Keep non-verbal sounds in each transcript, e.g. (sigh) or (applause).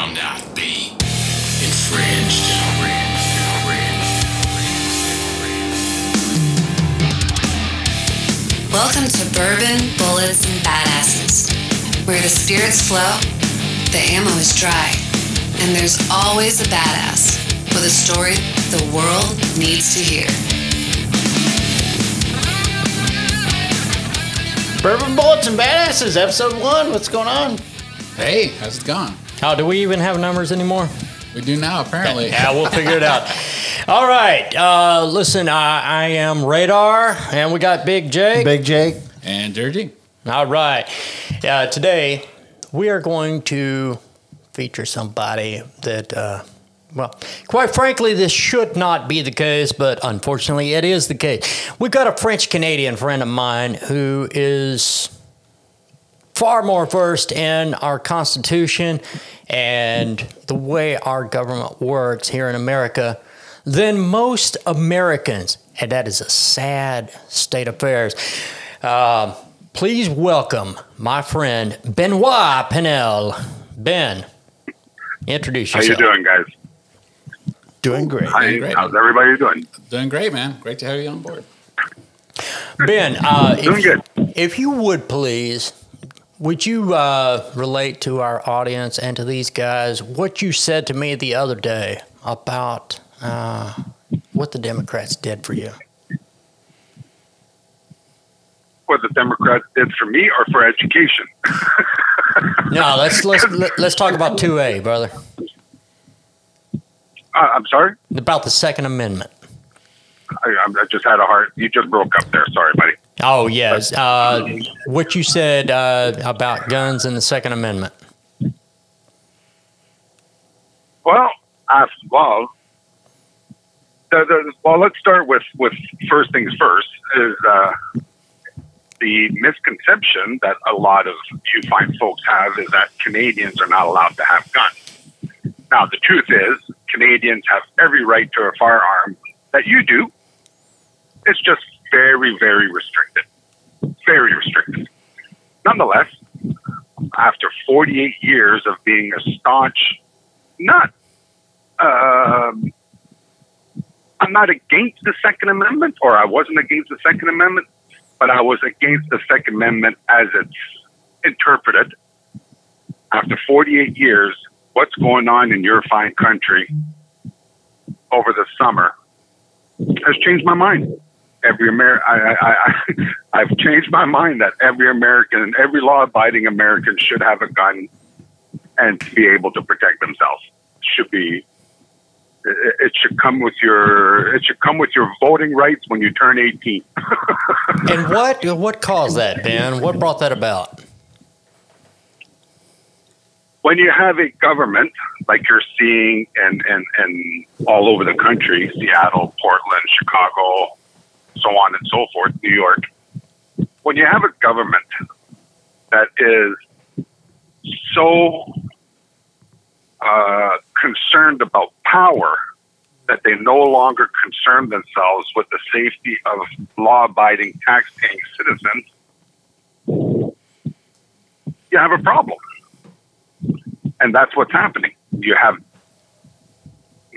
shall not be infringed. Welcome to Bourbon, Bullets, and Badasses, where the spirits flow, the ammo is dry, and there's always a badass with a story the world needs to hear. Bourbon Bullets and Badasses, episode one. What's going on? Hey, how's it going? Oh, do we even have numbers anymore? We do now, apparently. (laughs) Yeah, we'll figure it out. All right. Uh, listen, I, I am Radar, and we got Big J. Big Jake. And Dirty. All right. Uh, today, we are going to feature somebody that, uh, well, quite frankly, this should not be the case, but unfortunately, it is the case. We've got a French Canadian friend of mine who is far more versed in our Constitution and the way our government works here in America than most Americans. And that is a sad state of affairs. Uh, please welcome my friend Benoit Penel. Ben, introduce yourself. How you doing, guys? Doing great. Hi, great. how's everybody doing? Doing great, man. Great to have you on board. Ben, uh, if, Doing good. if you would please, would you uh, relate to our audience and to these guys what you said to me the other day about uh, what the Democrats did for you? What the Democrats did for me or for education? (laughs) No, let's let's let, let's talk about two A, brother. Uh, I'm sorry, About the Second Amendment. I, I just had a heart. You just broke up there. Sorry, buddy. Oh yes, uh, what you said uh, about guns and the Second Amendment. Well, I, well, the, the, well, let's start with with first things first. Is uh, the misconception that a lot of you fine folks have is that Canadians are not allowed to have guns. Now, the truth is, Canadians have every right to a firearm that you do. It's just very, very restricted. Very restricted. Nonetheless, after 48 years of being a staunch, not, um, I'm not against the Second Amendment, or I wasn't against the Second Amendment, but I was against the Second Amendment as it's interpreted. After 48 years, what's going on in your fine country over the summer has changed my mind. Every Amer- I, (laughs) I've changed my mind that every American, and every law-abiding American, should have a gun and be able to protect themselves. Should be. It, it should come with your. It should come with your voting rights when you turn 18. (laughs) And what what caused that, Ben? What brought that about? when you have a government like you're seeing and and and all over the country, Seattle, Portland, Chicago, so on and so forth, New York. When you have a government that is so uh, concerned about power that they no longer concern themselves with the safety of law-abiding, tax-paying citizens, you have a problem and that's what's happening. You have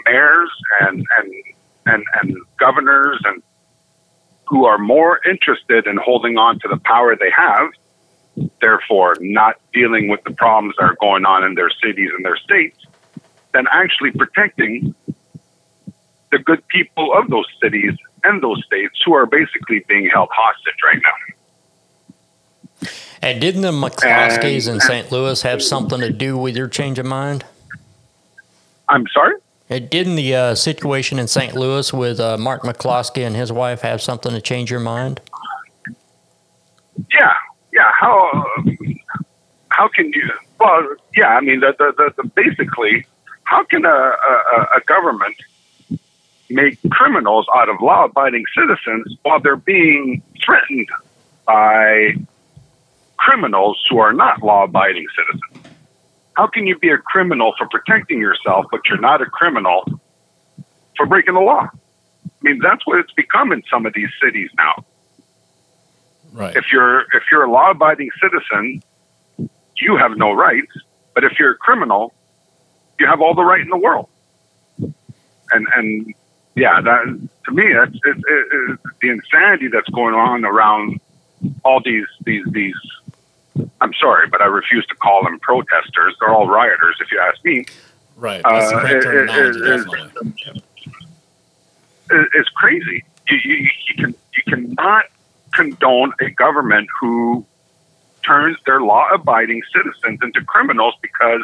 mayors and and and, and governors and who are more interested in holding on to the power they have, therefore not dealing with the problems that are going on in their cities and their states, than actually protecting the good people of those cities and those states who are basically being held hostage right now. And didn't the McCloskeys in St. Louis have something to do with your change of mind? I'm sorry? And didn't the uh, situation in St. Louis with uh, Mark McCloskey and his wife have something to change your mind? Yeah, yeah. How how can you? Well, yeah. I mean, the, the, the, the basically, how can a, a, a government make criminals out of law-abiding citizens while they're being threatened by criminals who are not law-abiding citizens? How can you be a criminal for protecting yourself, but you're not a criminal for breaking the law? I mean, that's what it's become in some of these cities now Right. if you're if you're a law abiding citizen, you have no rights. But if you're a criminal, you have all the right in the world. And and yeah, that to me, that's it, it, it, the insanity that's going on around all these these these. I'm sorry, but I refuse to call them protesters. They're all rioters, if you ask me. Right. That's Uh, it- it- it- definitely. is is crazy. You, you, you can you cannot condone a government who turns their law-abiding citizens into criminals because,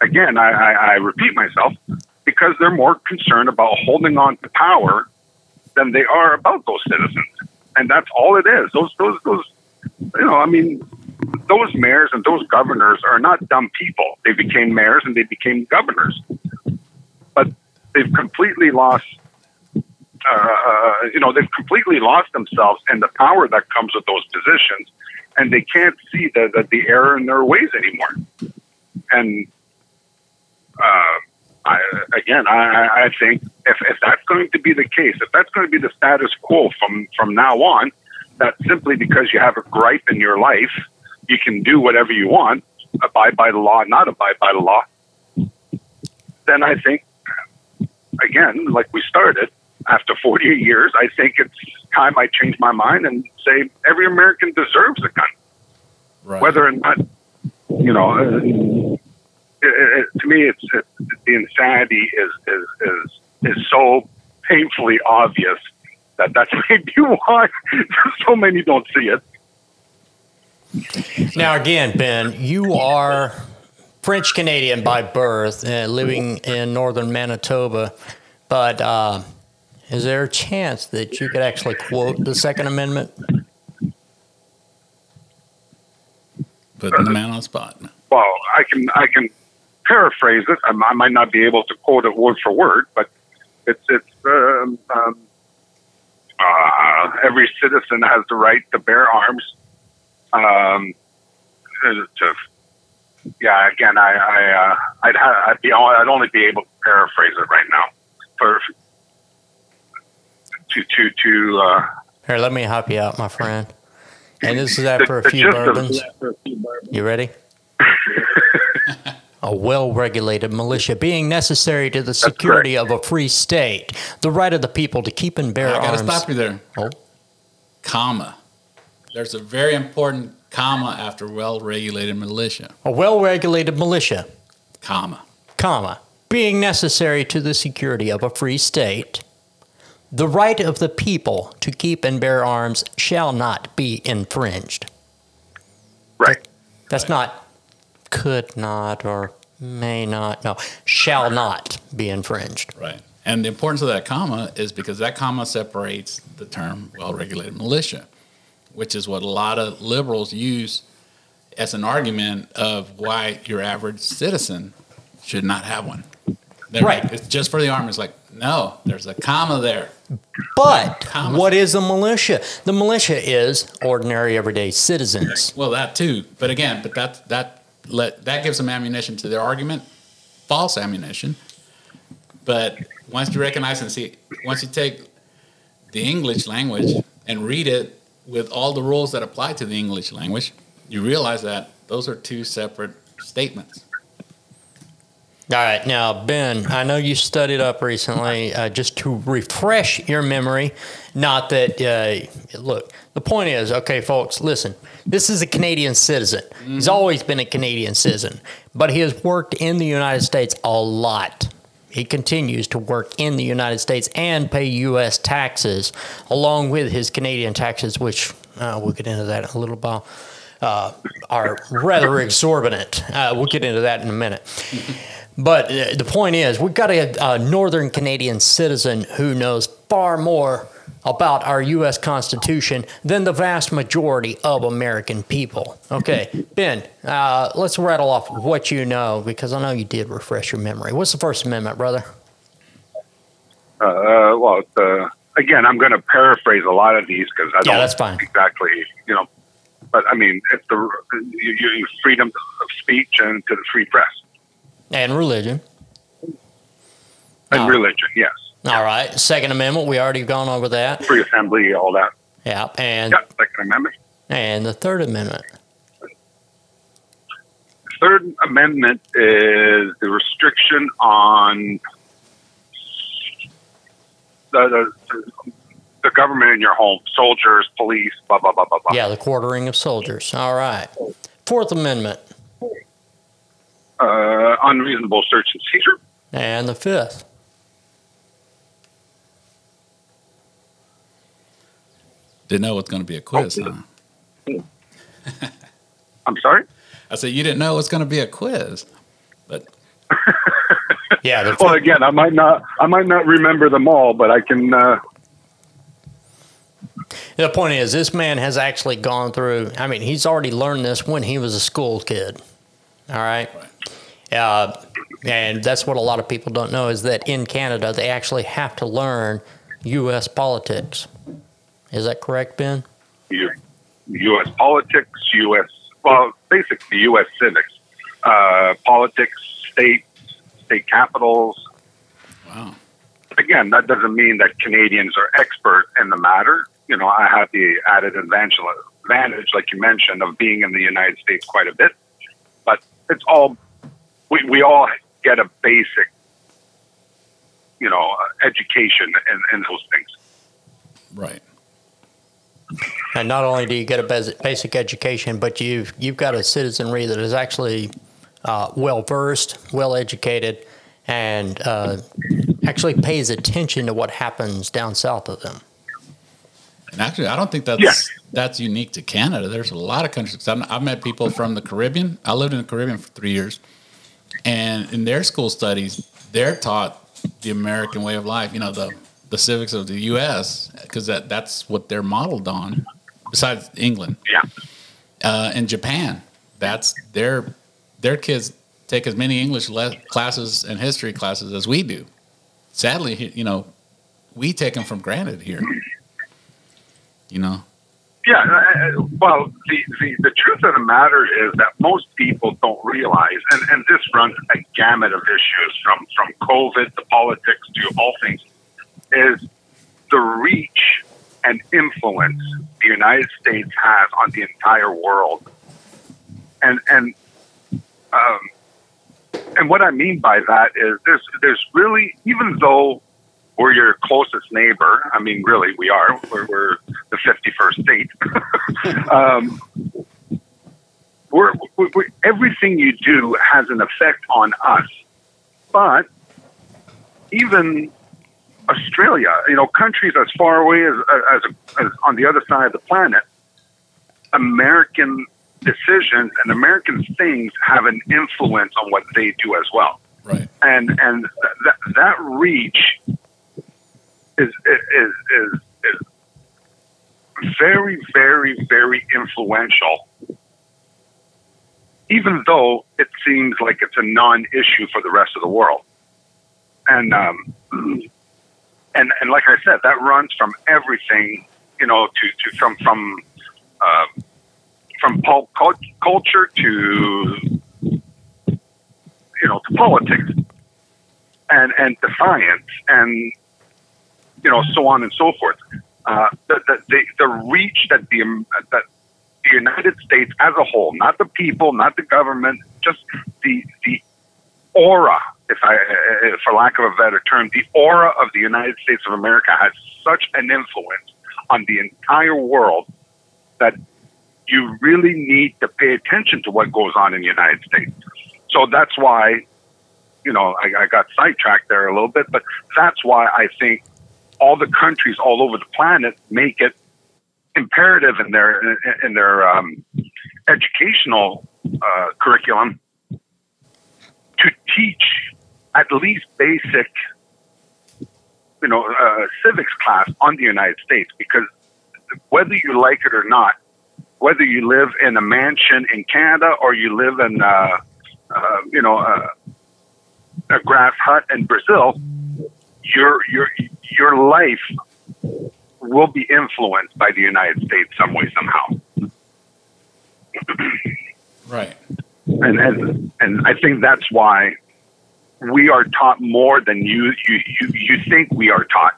again, I, I, I repeat myself, because they're more concerned about holding on to power than they are about those citizens, and that's all it is. Those those those, you know, I mean. Those mayors and those governors are not dumb people. They became mayors and they became governors, but they've completely lost uh, you know, they've completely lost themselves and the power that comes with those positions, and they can't see the the, the error in their ways anymore. And uh, I, again, I, I think if, if that's going to be the case, if that's going to be the status quo from from now on, that simply because you have a gripe in your life, you can do whatever you want, abide by the law, not abide by the law. Then I think, again, like we started, after 48 years, I think it's time I change my mind and say every American deserves a gun, Right. whether or not, you know. Uh, it, it, to me, it's it, the insanity is is is is so painfully obvious that that's maybe (laughs) why so many don't see it. Now, again, Ben, you are French Canadian by birth, uh, living in northern Manitoba. But uh, is there a chance that you could actually quote the Second Amendment? Putting the man on the spot. Well, I can I can paraphrase it. I, I might not be able to quote it word for word, but it's it's um, um, uh, every citizen has the right to bear arms. Um, to yeah, again, I, I uh, I'd ha- I'd be I'd only be able to paraphrase it right now for to to to uh, Here, let me help you out, my friend. And this is after a (laughs) few of- bourbons. You ready? (laughs) a well regulated militia being necessary to the security of a free state, the right of the people to keep and bear I gotta arms. stop you there. Oh. Comma. There's a very important comma after well-regulated militia. A well regulated militia, Comma. comma, being necessary to the security of a free state, the right of the people to keep and bear arms shall not be infringed. right. That's not could not or may not. No, shall not be infringed. Right. And the importance of that comma is because that comma separates the term well-regulated militia, which is what a lot of liberals use as an argument of why your average citizen should not have one. They're Right. like, it's just for the army. It's like, no, there's a comma there. But Comma. what is a militia? The militia is ordinary everyday citizens. Well, that too. But again, but that that let that gives them ammunition to their argument, false ammunition. But once you recognize and see, once you take the English language and read it with all the rules that apply to the English language, you realize that those are two separate statements. All right, now Ben, I know you studied up recently. Uh, just to refresh your memory, not that uh, look. The point is, okay, folks, listen. This is a Canadian citizen. He's always been a Canadian citizen, but he has worked in the United States a lot. He continues to work in the United States and pay U.S. taxes along with his Canadian taxes, which uh, we'll get into that in a little while. Uh, are rather exorbitant. Uh, we'll get into that in a minute. (laughs) But uh, the point is, we've got a, a northern Canadian citizen who knows far more about our U.S. Constitution than the vast majority of American people. Okay, (laughs) Ben, uh, let's rattle off what you know because I know you did refresh your memory. What's the First Amendment, brother? Uh, well, uh, again, I'm going to paraphrase a lot of these because I Yeah, don't that's fine. exactly, you know. But I mean, it's the you, you, freedom of speech and to the free press And religion. and religion. Yes, All right, Second Amendment. We already gone over that. free assembly, all that. Yeah, and Yeah, Second Amendment. and the Third Amendment. Third Amendment is the restriction on the, the, the government in your home, soldiers, police, blah, blah, blah, blah, blah. Yeah, the quartering of soldiers. All right. Fourth Amendment. Uh, unreasonable search and seizure. And the fifth. Didn't know it was going to be a quiz, Oh, huh? (laughs) I'm sorry? I said you didn't know it was going to be a quiz, but (laughs) Yeah, the Well, again, I might not, I might not remember them all, but I can. Uh, The point is, this man has actually gone through. I mean, he's already learned this when he was a school kid. All right. Uh, and that's what a lot of people don't know is that in Canada, they actually have to learn U.S. politics. Is that correct, Ben? U- U.S. politics, U.S. well, basically U.S. civics, uh, politics, state, state capitals. wow. Again, that doesn't mean that Canadians are expert in the matter. You know, I have the added advantage, advantage, like you mentioned, of being in the United States quite a bit. But it's all we we all get a basic, you know, uh, education and, in those things. Right. And not only do you get a basic education, but you've you've got a citizenry that is actually uh, well versed, well educated, and uh, actually pays attention to what happens down south of them. And actually, I don't think that's Yeah. that's unique to Canada. There's a lot of countries. I've, I've met people from the Caribbean. I lived in the Caribbean for three years, and in their school studies, they're taught the American way of life. You know, the the civics of the U.S. because that that's what they're modeled on. Besides England, Yeah. uh, in Japan, that's their their kids take as many English le- classes and history classes as we do. Sadly, you know, we take them for granted here. You know, Yeah, uh, well, the, the, the truth of the matter is that most people don't realize, and, and this runs a gamut of issues from, from COVID to politics to all things, is the reach and influence the United States has on the entire world. And, and, um, and what I mean by that is there's, there's really, even though we're your closest neighbor. I mean, really, we are. We're, we're the 51st state. (laughs) um, we're, we we everything you do has an effect on us. But even Australia, you know, countries as far away as, as, as on the other side of the planet, American decisions and American things have an influence on what they do as well right? and and that that reach is is is, is very very very influential. Even though it seems like it's a non-issue for the rest of the world. And um and and like i said that runs from everything you know to to from from uh, from pulp culture to you know to politics and and defiance and you know so on and so forth. Uh, the, the the reach that the um, that the United States as a whole, not the people, not the government, just the the aura, if I, uh, for lack of a better term, the aura of the United States of America has such an influence on the entire world that you really need to pay attention to what goes on in the United States. So that's why, you know, I, I got sidetracked there a little bit, but that's why I think all the countries all over the planet make it imperative in their in their um, educational uh, curriculum to teach at least basic, you know, uh, civics class on the United States because whether you like it or not, whether you live in a mansion in Canada or you live in, uh, uh, you know, uh, a grass hut in Brazil, your your your life will be influenced by the United States some way somehow. (clears throat) Right. and and and I think that's why we are taught more than you you you, you think we are taught.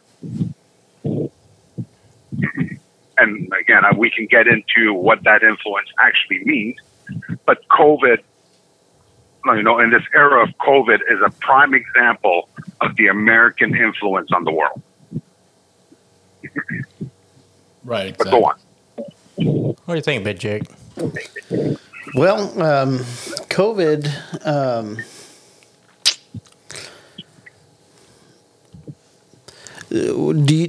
And again, we can get into what that influence actually means, but COVID you know, in this era of COVID, is a prime example of the American influence on the world. Right. But Exactly. go on. What do you think, Big Jake? Well, um, COVID. Um, uh, do you,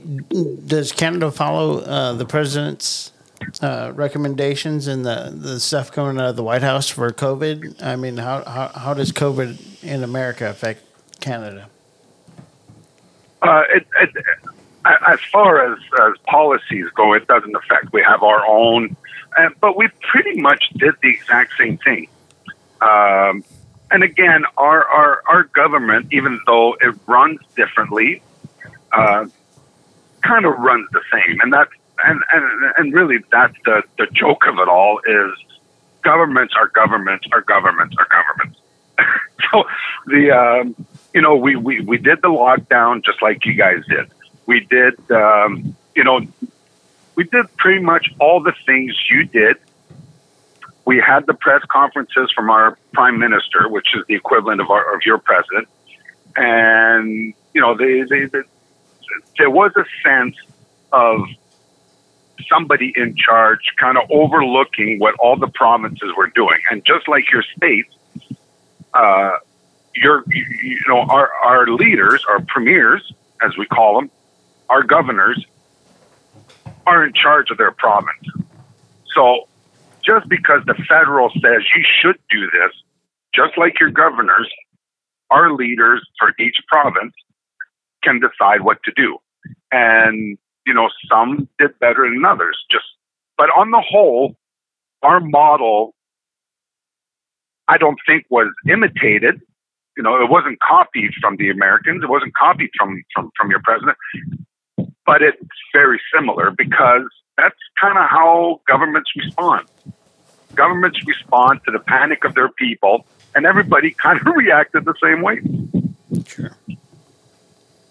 does Canada follow uh, the president's uh, recommendations and the, the stuff coming out of the White House for COVID? I mean, how, how, how does COVID in America affect Canada? Uh, it, it, as far as, as policies go, it doesn't affect. We have our own, uh, but we pretty much did the exact same thing. Um, and again, our, our, our government, even though it runs differently, uh, kind of runs the same. And that's, and, and, and really that's the, the joke of it all is governments are governments are governments are governments. (laughs) so the, um, you know, we, we, we did the lockdown just like you guys did. We did, um, you know, we did pretty much all the things you did. We had the press conferences from our prime minister, which is the equivalent of our of your president, and you know, they, they, they, there was a sense of somebody in charge, kind of overlooking what all the provinces were doing, and just like your state, uh, your you know our our leaders, our premiers, as we call them, our governors, are in charge of their province. So just because the federal says you should do this, just like your governors, our leaders for each province can decide what to do. And, you know, some did better than others. Just but on the whole, our model I don't think was imitated. You know, it wasn't copied from the Americans, it wasn't copied from from, from your president, but it's very similar because that's kind of how governments respond. Governments respond to the panic of their people, and everybody (laughs) kind of reacted the same way. Sure.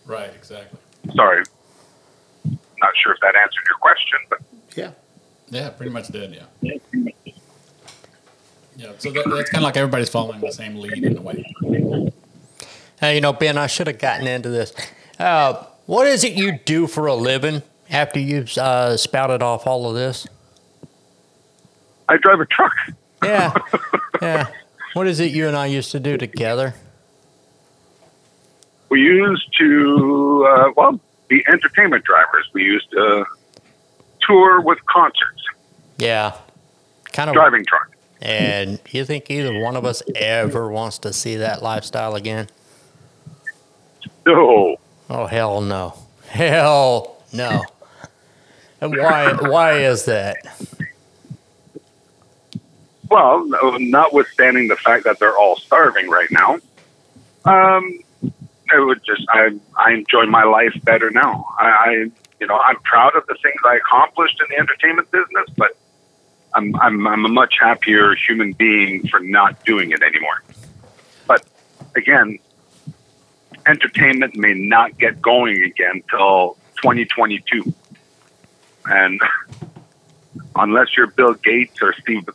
Right. Exactly. Sorry, not sure if that answered your question, but Yeah. Yeah. Pretty much did. Yeah. Yeah. So that, that's kind of like everybody's following the same lead in a way. Hey, you know, Ben, I should have gotten into this. Uh, what is it you do for a living after you've uh, spouted off all of this? I drive a truck. Yeah, (laughs) yeah. What is it you and I used to do together? We used to, uh, well, be entertainment drivers. We used to tour with concerts, Yeah, kind of. driving truck. And you think either one of us ever wants to see that lifestyle again? No, Oh hell no, hell no. And why? Why is that? Well, notwithstanding the fact that they're all starving right now, um, it would just I I enjoy my life better now. I, I you know I'm proud of the things I accomplished in the entertainment business, but I'm I'm I'm a much happier human being for not doing it anymore. But again, entertainment may not get going again till 2022, and (laughs) unless you're Bill Gates or Steve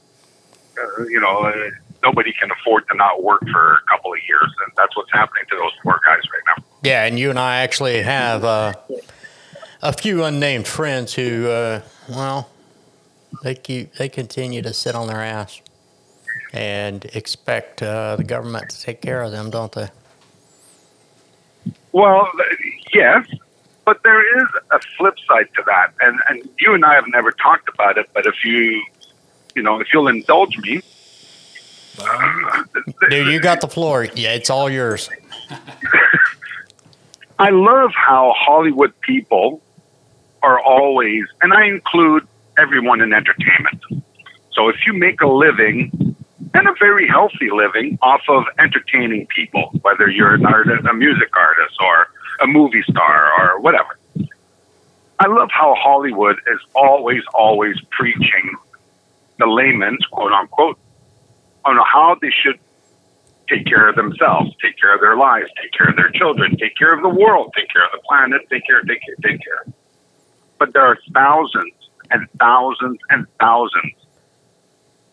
uh, you know, uh, nobody can afford to not work for a couple of years, and that's what's happening to those poor guys right now. Yeah, and you and I actually have uh, a few unnamed friends who, uh, well, they keep they continue to sit on their ass and expect uh, the government to take care of them, don't they? Well, yes, but there is a flip side to that, and and you and I have never talked about it, but if you, you know, if you'll indulge me, (laughs) Dude, you got the floor. Yeah, it's all yours. (laughs) I love how Hollywood people are always, and I include everyone in entertainment. So if you make a living, and a very healthy living, off of entertaining people, whether you're an artist, a music artist, or a movie star, or whatever. I love how Hollywood is always, always preaching the layman's quote unquote on how they should take care of themselves, take care of their lives, take care of their children, take care of the world, take care of the planet, take care, take care, take care. But there are thousands and thousands and thousands,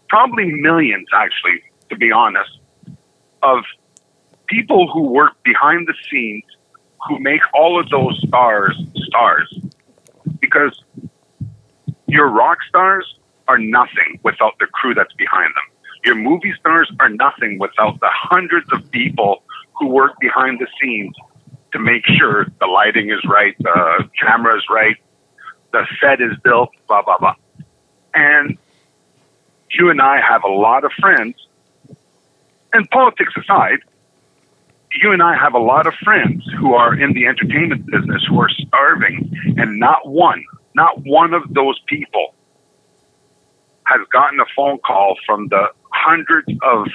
probably millions actually, to be honest, of people who work behind the scenes who make all of those stars stars. Because your rock stars are nothing without the crew that's behind them. Your movie stars are nothing without the hundreds of people who work behind the scenes to make sure the lighting is right, the camera is right, the set is built, blah, blah, blah. And you and I have a lot of friends, and politics aside, you and I have a lot of friends who are in the entertainment business who are starving, and not one, not one of those people has gotten a phone call from the hundreds of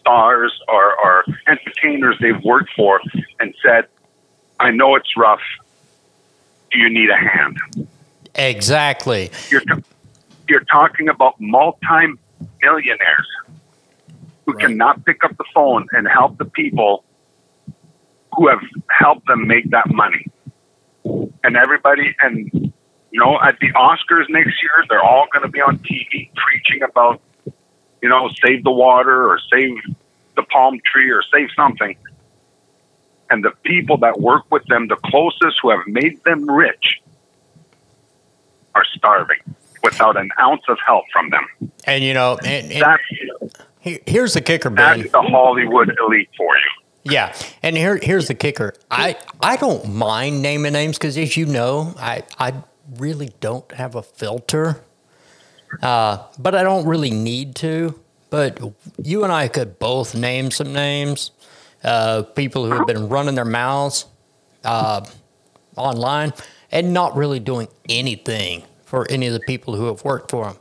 stars or, or entertainers they've worked for and said, I know it's rough. Do you need a hand? Exactly. You're, t- you're talking about multi millionaires who Right. cannot pick up the phone and help the people who have helped them make that money. And everybody, and you know, at the Oscars next year, they're all going to be on TV preaching about, you know, save the water or save the palm tree or save something. And the people that work with them, the closest who have made them rich, are starving without an ounce of help from them. And you know, and, and That's here's the kicker, Ben. that's the Hollywood elite for you. Yeah, and here here's the kicker. I I don't mind naming names because, as you know, I I really don't have a filter, uh, but I don't really need to. But you and I could both name some names, uh, people who have been running their mouths uh, online and not really doing anything for any of the people who have worked for them.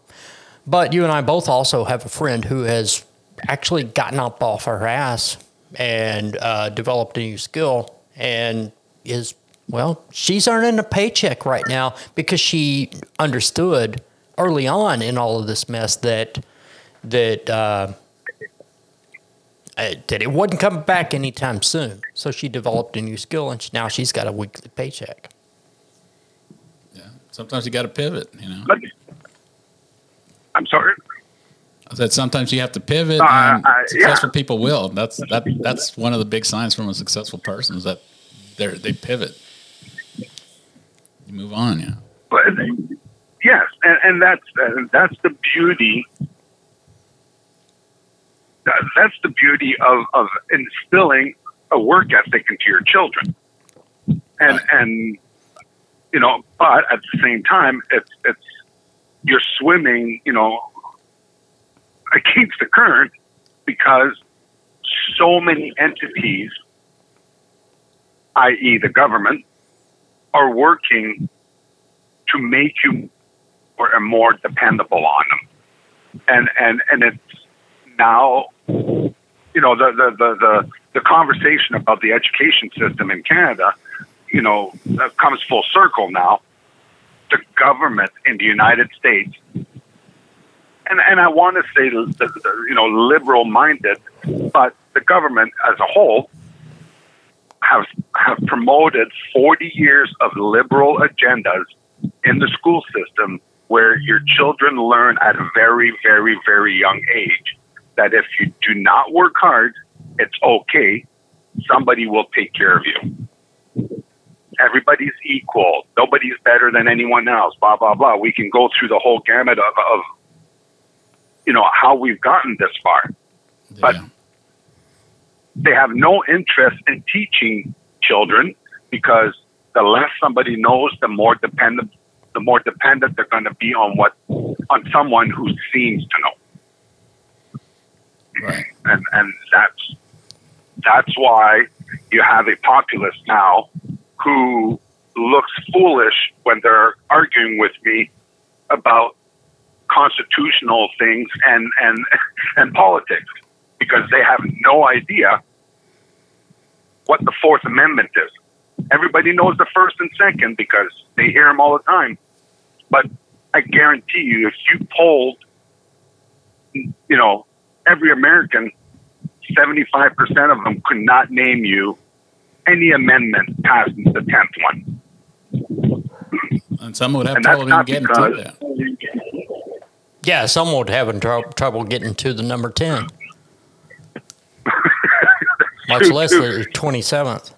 But you and I both also have a friend who has actually gotten up off her ass and uh, developed a new skill and is, well, she's earning a paycheck right now because she understood early on in all of this mess that that uh, uh, that it wouldn't come back anytime soon. So she developed a new skill and now she's got a weekly paycheck. Yeah. Sometimes you got to pivot. You know. I'm sorry. I said sometimes you have to pivot, Uh, and I- successful people will. That's that. That's one of the big signs from a successful person is that they they pivot. You move on. Yeah. But yes, and, and that's and that's the beauty. That's the beauty of, of instilling a work ethic into your children, and and you know, but at the same time, it's it's you're swimming, you know, against the current because so many entities, i.e., the government, are working to make you more and more dependable on them. And and and it's now you know the the the the, the conversation about the education system in Canada, you know, comes full circle now. The government in the United States, and and I want to say you know liberal minded, but the government as a whole have have promoted 40 years of liberal agendas in the school system where your children learn at a very very very young age that if you do not work hard it's okay. Somebody will take care of you. Everybody's equal. Nobody's better than anyone else. Blah blah blah. We can go through the whole gamut of, of you know how we've gotten this far. But- they have no interest in teaching children because the less somebody knows, the more dependent the more dependent they're going to be on what on someone who seems to know, right. and and that's that's why you have a populace now who looks foolish when they're arguing with me about constitutional things and and and politics because they have no idea what the Fourth Amendment is. Everybody knows the First and Second because they hear them all the time. But I guarantee you, if you polled, you know, every American, 75% of them could not name you any amendment past the 10th one. And some would have And that's trouble even not getting because to that. Yeah, some would have trou- trouble getting to the number 10. (laughs) much less the 27th.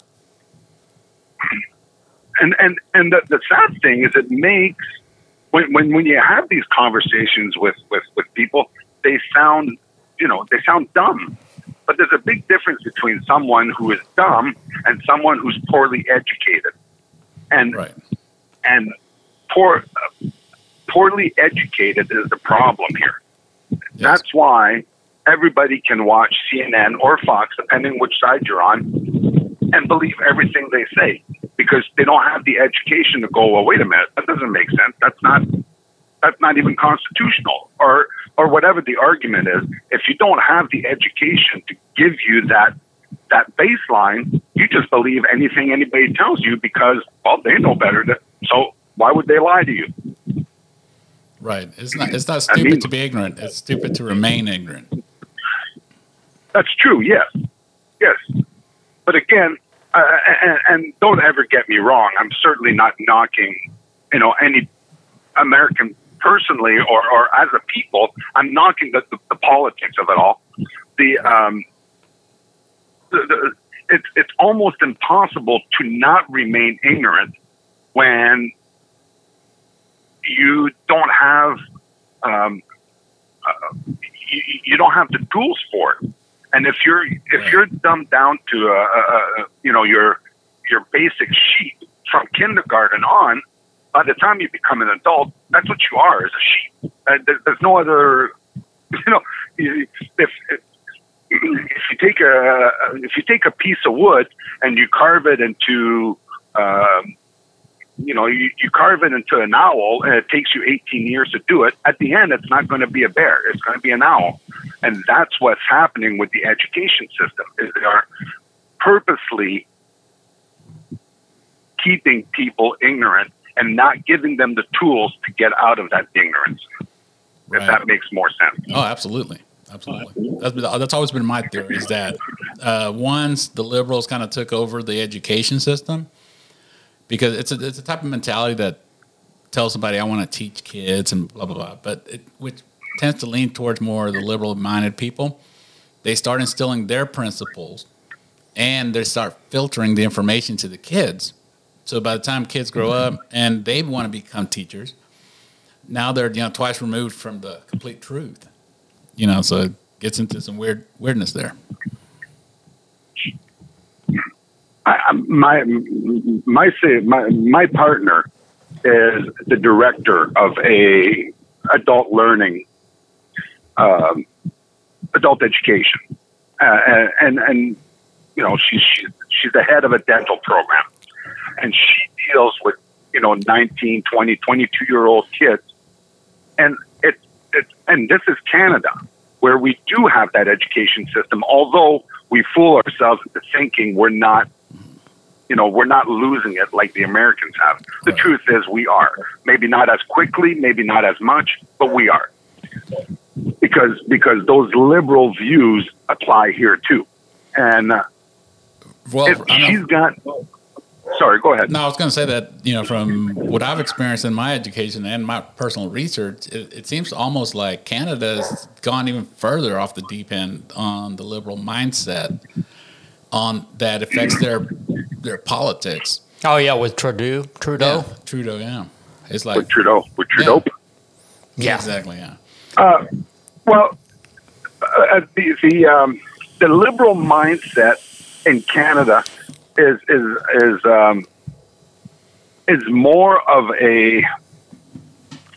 and and and the, the sad thing is it makes when, when when you have these conversations with with with people they sound you know they sound dumb. But there's a big difference between someone who is dumb and someone who's poorly educated. And Right. and poor poorly educated is the problem here. That's why everybody can watch CNN or Fox, depending which side you're on, and believe everything they say because they don't have the education to go, well, wait a minute, that doesn't make sense. That's not that's not even constitutional or or whatever the argument is. If you don't have the education to give you that that baseline, you just believe anything anybody tells you because well they know better. Than, so why would they lie to you? Right. It's not. It's not I stupid mean- to be ignorant. It's stupid to remain ignorant. That's true. Yes, yes. But again, uh, and, and don't ever get me wrong. I'm certainly not knocking, you know, any American personally or, or as a people. I'm knocking the, the, the politics of it all. The um, the, the, it's it's almost impossible to not remain ignorant when you don't have um, uh, you, you don't have the tools for it. And if you're if you're dumbed down to a, a, a you know your your basic sheep from kindergarten on, by the time you become an adult, that's what you are as a sheep. Uh, there, there's no other, (laughs) you know, if, if if you take a if you take a piece of wood and you carve it into um, you know, you, you carve it into an owl and it takes you 18 years to do it. At the end, it's not going to be a bear. It's going to be an owl. And that's what's happening with the education system is they are purposely keeping people ignorant and not giving them the tools to get out of that ignorance. Right. If that makes more sense. Oh, absolutely, absolutely. That's that's always been my theory. Is that uh, once the liberals kind of took over the education system, because it's a it's a type of mentality that tells somebody I want to teach kids and blah blah blah, but it, which tends to lean towards more the liberal minded people. They start instilling their principles, and they start filtering the information to the kids. So by the time kids grow up and they want to become teachers, now they're you know twice removed from the complete truth. You know, so it gets into some weird weirdness there. My my my my partner is the director of a adult learning, um, adult education, uh, and, and you know she's she's she's the head of a dental program, and she deals with you know 19, 20, 22 year old kids, and it it and this is Canada where we do have that education system, although we fool ourselves into thinking we're not you know, we're not losing it like the Americans have. The Right. truth is we are. Maybe not as quickly, maybe not as much, but we are. Because because those liberal views apply here too. And uh, Well, if I know- she's got Sorry, go ahead. No, I was going to say that you know from what I've experienced in my education and my personal research, it, it seems almost like Canada has gone even further off the deep end on the liberal mindset on that affects their their politics. Oh yeah, with Trudeau. Trudeau. Yeah, Trudeau, yeah, it's like With Trudeau. With Trudeau. Yeah. exactly, yeah, Well, uh, the the um, the liberal mindset in Canada is is is um, is more of a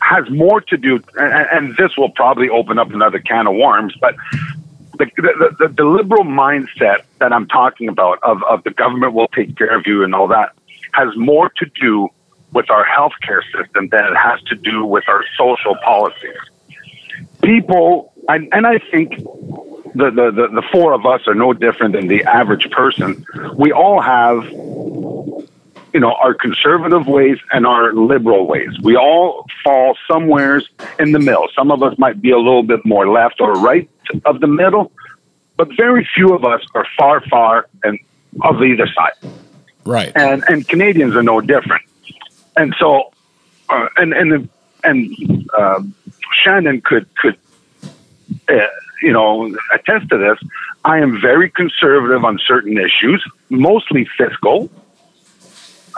has more to do, and, and this will probably open up another can of worms. But the the, the the liberal mindset that I'm talking about of of the government will take care of you and all that has more to do with our healthcare system than it has to do with our social policies people, and, and I think the, the, the, the four of us are no different than the average person. We all have, you know, our conservative ways and our liberal ways. We all fall somewheres in the middle. Some of us might be a little bit more left or right of the middle, but very few of us are far, far and of either side right, and and Canadians are no different. And so, uh, and and and uh, Shannon could could uh, you know, attest to this. I am very conservative on certain issues, mostly fiscal,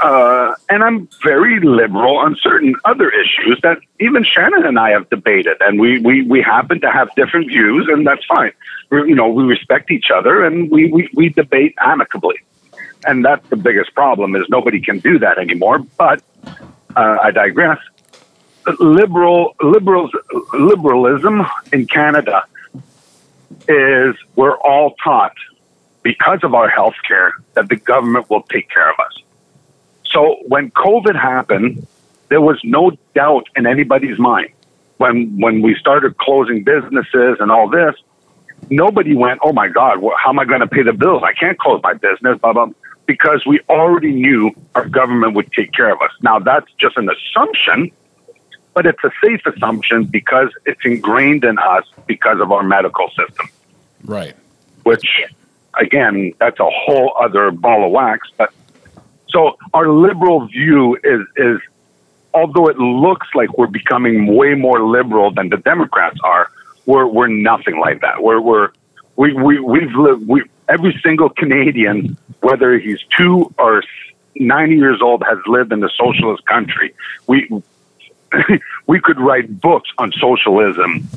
uh, and I'm very liberal on certain other issues that even Shannon and I have debated, and we we, we happen to have different views, and that's fine. We're, you know, we respect each other, and we, we, we debate amicably, and that's the biggest problem is nobody can do that anymore. But uh, I digress. Liberal liberals liberalism in Canada is we're all taught because of our health care that the government will take care of us. So when COVID happened, there was no doubt in anybody's mind. When when we started closing businesses and all this, nobody went, "Oh my God, well, how am I going to pay the bills? I can't close my business." Blah blah. Because we already knew our government would take care of us. Now that's just an assumption, but it's a safe assumption because it's ingrained in us because of our medical system Right. which again, that's a whole other ball of wax. But so our liberal view is is although it looks like we're becoming way more liberal than the Democrats are, we're we're nothing like that. We're we're we we we've lived we every single Canadian, whether he's two or ninety years old, has lived in a socialist country. We (laughs) we could write books on socialism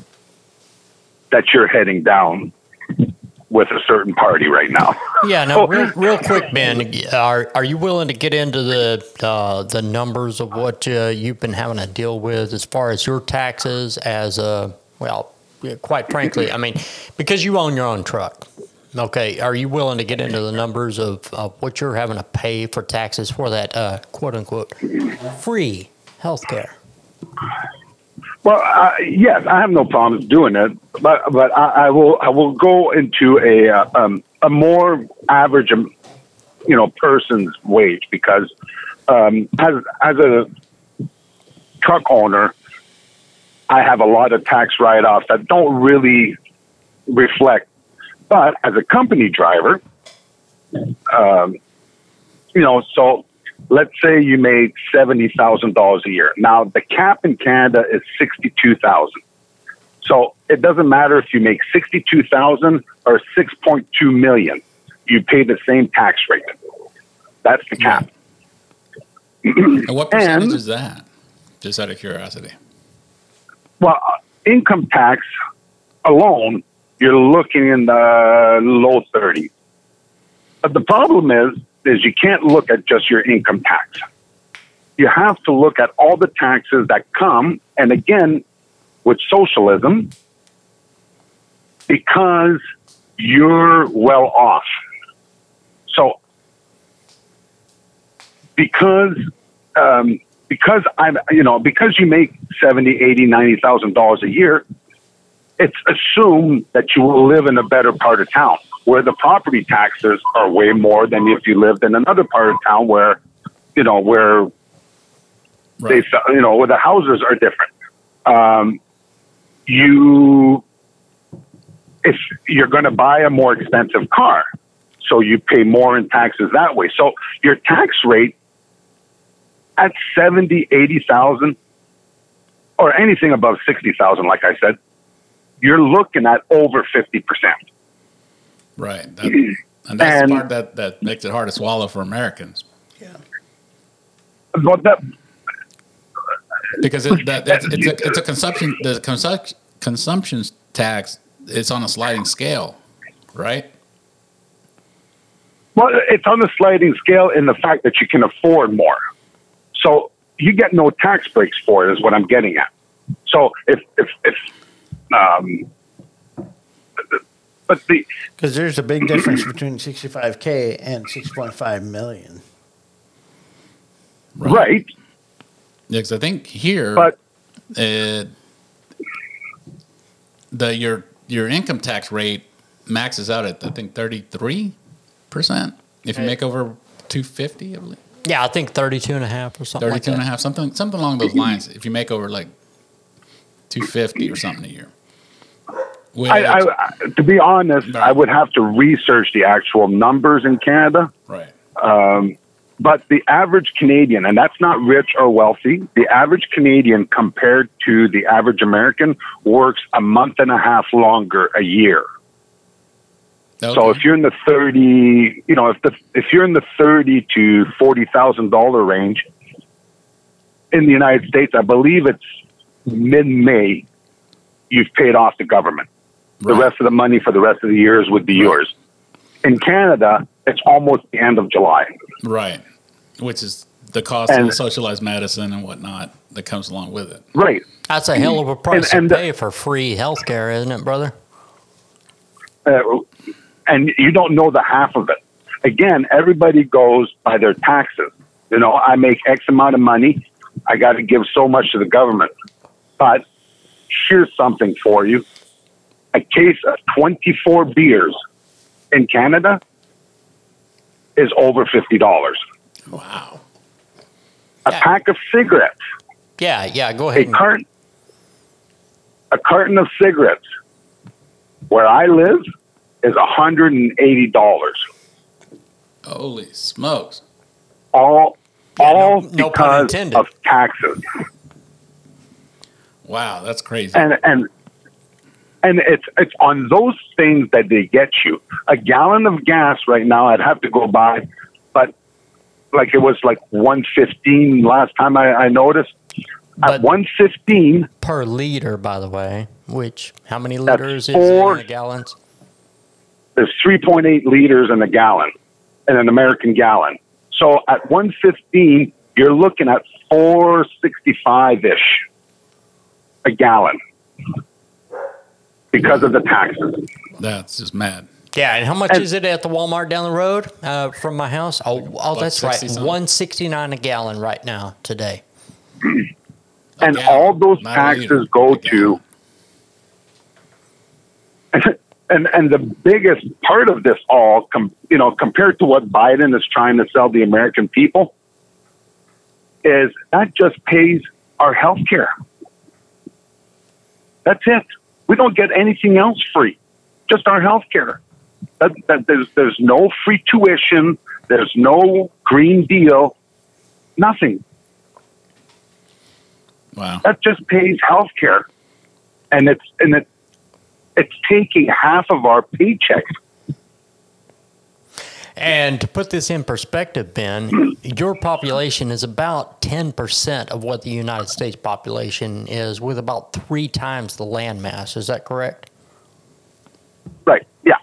that you're heading down with a certain party right now. (laughs) Yeah, no, real, real quick, Ben. Are are you willing to get into the uh, the numbers of what uh, you've been having to deal with as far as your taxes? As a well, quite frankly, I mean, because you own your own truck. Okay, are you willing to get into the numbers of, of what you're having to pay for taxes for that uh, quote unquote free health care? Well, uh, yes, I have no problems doing it, but but I, I will I will go into a uh, um, a more average, um, you know, person's wage because um, as as a truck owner, I have a lot of tax write offs that don't really reflect. But as a company driver, um, you know, so let's say you made seventy thousand dollars a year. Now the cap in Canada is sixty two thousand. So it doesn't matter if you make sixty two thousand or six point two million, you pay the same tax rate. That's the cap. (clears throat) And what percentage And- is that? Just out of curiosity. Well, uh, income tax alone, you're looking in the low 30s. But the problem is, is you can't look at just your income tax. You have to look at all the taxes that come, and again, with socialism, because you're well off. So, because um, because I'm, you know, because you make 70, 80, 90,000 dollars a year, it's assumed that you will live in a better part of town where the property taxes are way more than if you lived in another part of town where, you know, where Right. they, you know, where the houses are different. Um, you, if you're going to buy a more expensive car, so you pay more in taxes that way. So your tax rate at 70, 80,000 or anything above 60,000, like I said, you're looking at over 50%. Right. That, and that's And- the part that, that makes it hard to swallow for Americans. But that, Because it, that, that's, it's, a, it's a consumption, the consup, consumption tax is on a sliding scale, right? well, it's on a sliding scale in the fact that you can afford more. So you get no tax breaks for it, is what I'm getting at. So if, if, if, um, but the, Because there's a big difference between 65K and 6.5 million. right, Yeah, because I think here, but uh, the your your income tax rate maxes out at I think thirty three percent if you make over two fifty, I believe. Yeah, I think 32 and a half or something like 32 and a half, something something along those lines. If you make over like two fifty or something a year. Which, I, I, to be honest, I would have to research the actual numbers in Canada. right. Um, but the average Canadian, and that's not rich or wealthy, the average Canadian compared to the average American works a month and a half longer a year. So if you're in the thirty, you know, if the if you're in the thirty to forty thousand dollar range in the United States, I believe it's mid May, you've paid off the government. The rest of the money for the rest of the years would be yours. In Canada, it's almost the end of July. Right. Which is the cost of And- the socialized medicine and whatnot that comes along with it. Right. That's a hell of a price and to the- pay for free health care, isn't it, brother? uh, and you don't know the half of it. Again, everybody goes by their taxes. You know, I make X amount of money. I got to give so much to the government. But here's something for you: a case of 24 beers in Canada is over fifty dollars. Wow. A Yeah. pack of cigarettes, Yeah, yeah. Go a ahead. And, carton, a carton of cigarettes, where I live, is hundred and eighty dollars. Holy smokes. all all no- no pun because intended. of taxes Wow, that's crazy. and and and it's it's on those things that they get you a gallon of gas right now i'd have to go buy but like it was like 115 last time i, I noticed But- at 115 per liter, by the way. Which how many liters is four- in a gallon? there's 3.8 liters in a gallon in an american gallon so at 115 you're looking at 465ish a gallon because of the taxes That's just mad. Yeah, and how much And- is it at the Walmart down the road uh, from my house? Oh, oh, that's right, one sixty nine a gallon right now today. (clears throat) and gallon, all those not a liter, taxes go to (laughs) and and the biggest part of this all com, you know compared to what Biden is trying to sell the American people is that just pays our health care that's it we don't get anything else free. Just our health care that, that there's there's no free tuition. There's no green deal. Nothing. Wow. that just pays health care and it's and it it's taking half of our paychecks And to put this in perspective, Ben, your population is about 10% of what the United States population is, with about three times the land mass. Is that correct? right yeah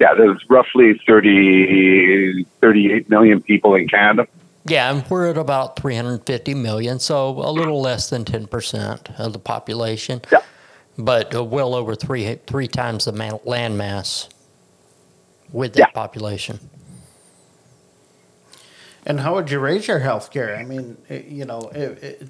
yeah there's roughly 30 38 million people in canada Yeah, and we're at about 350 million, so a little less than 10% of the population. Yeah. But uh, well over three three times the land mass with that Yeah. population. And how would you raise your health care? I mean, it, you know, it, it,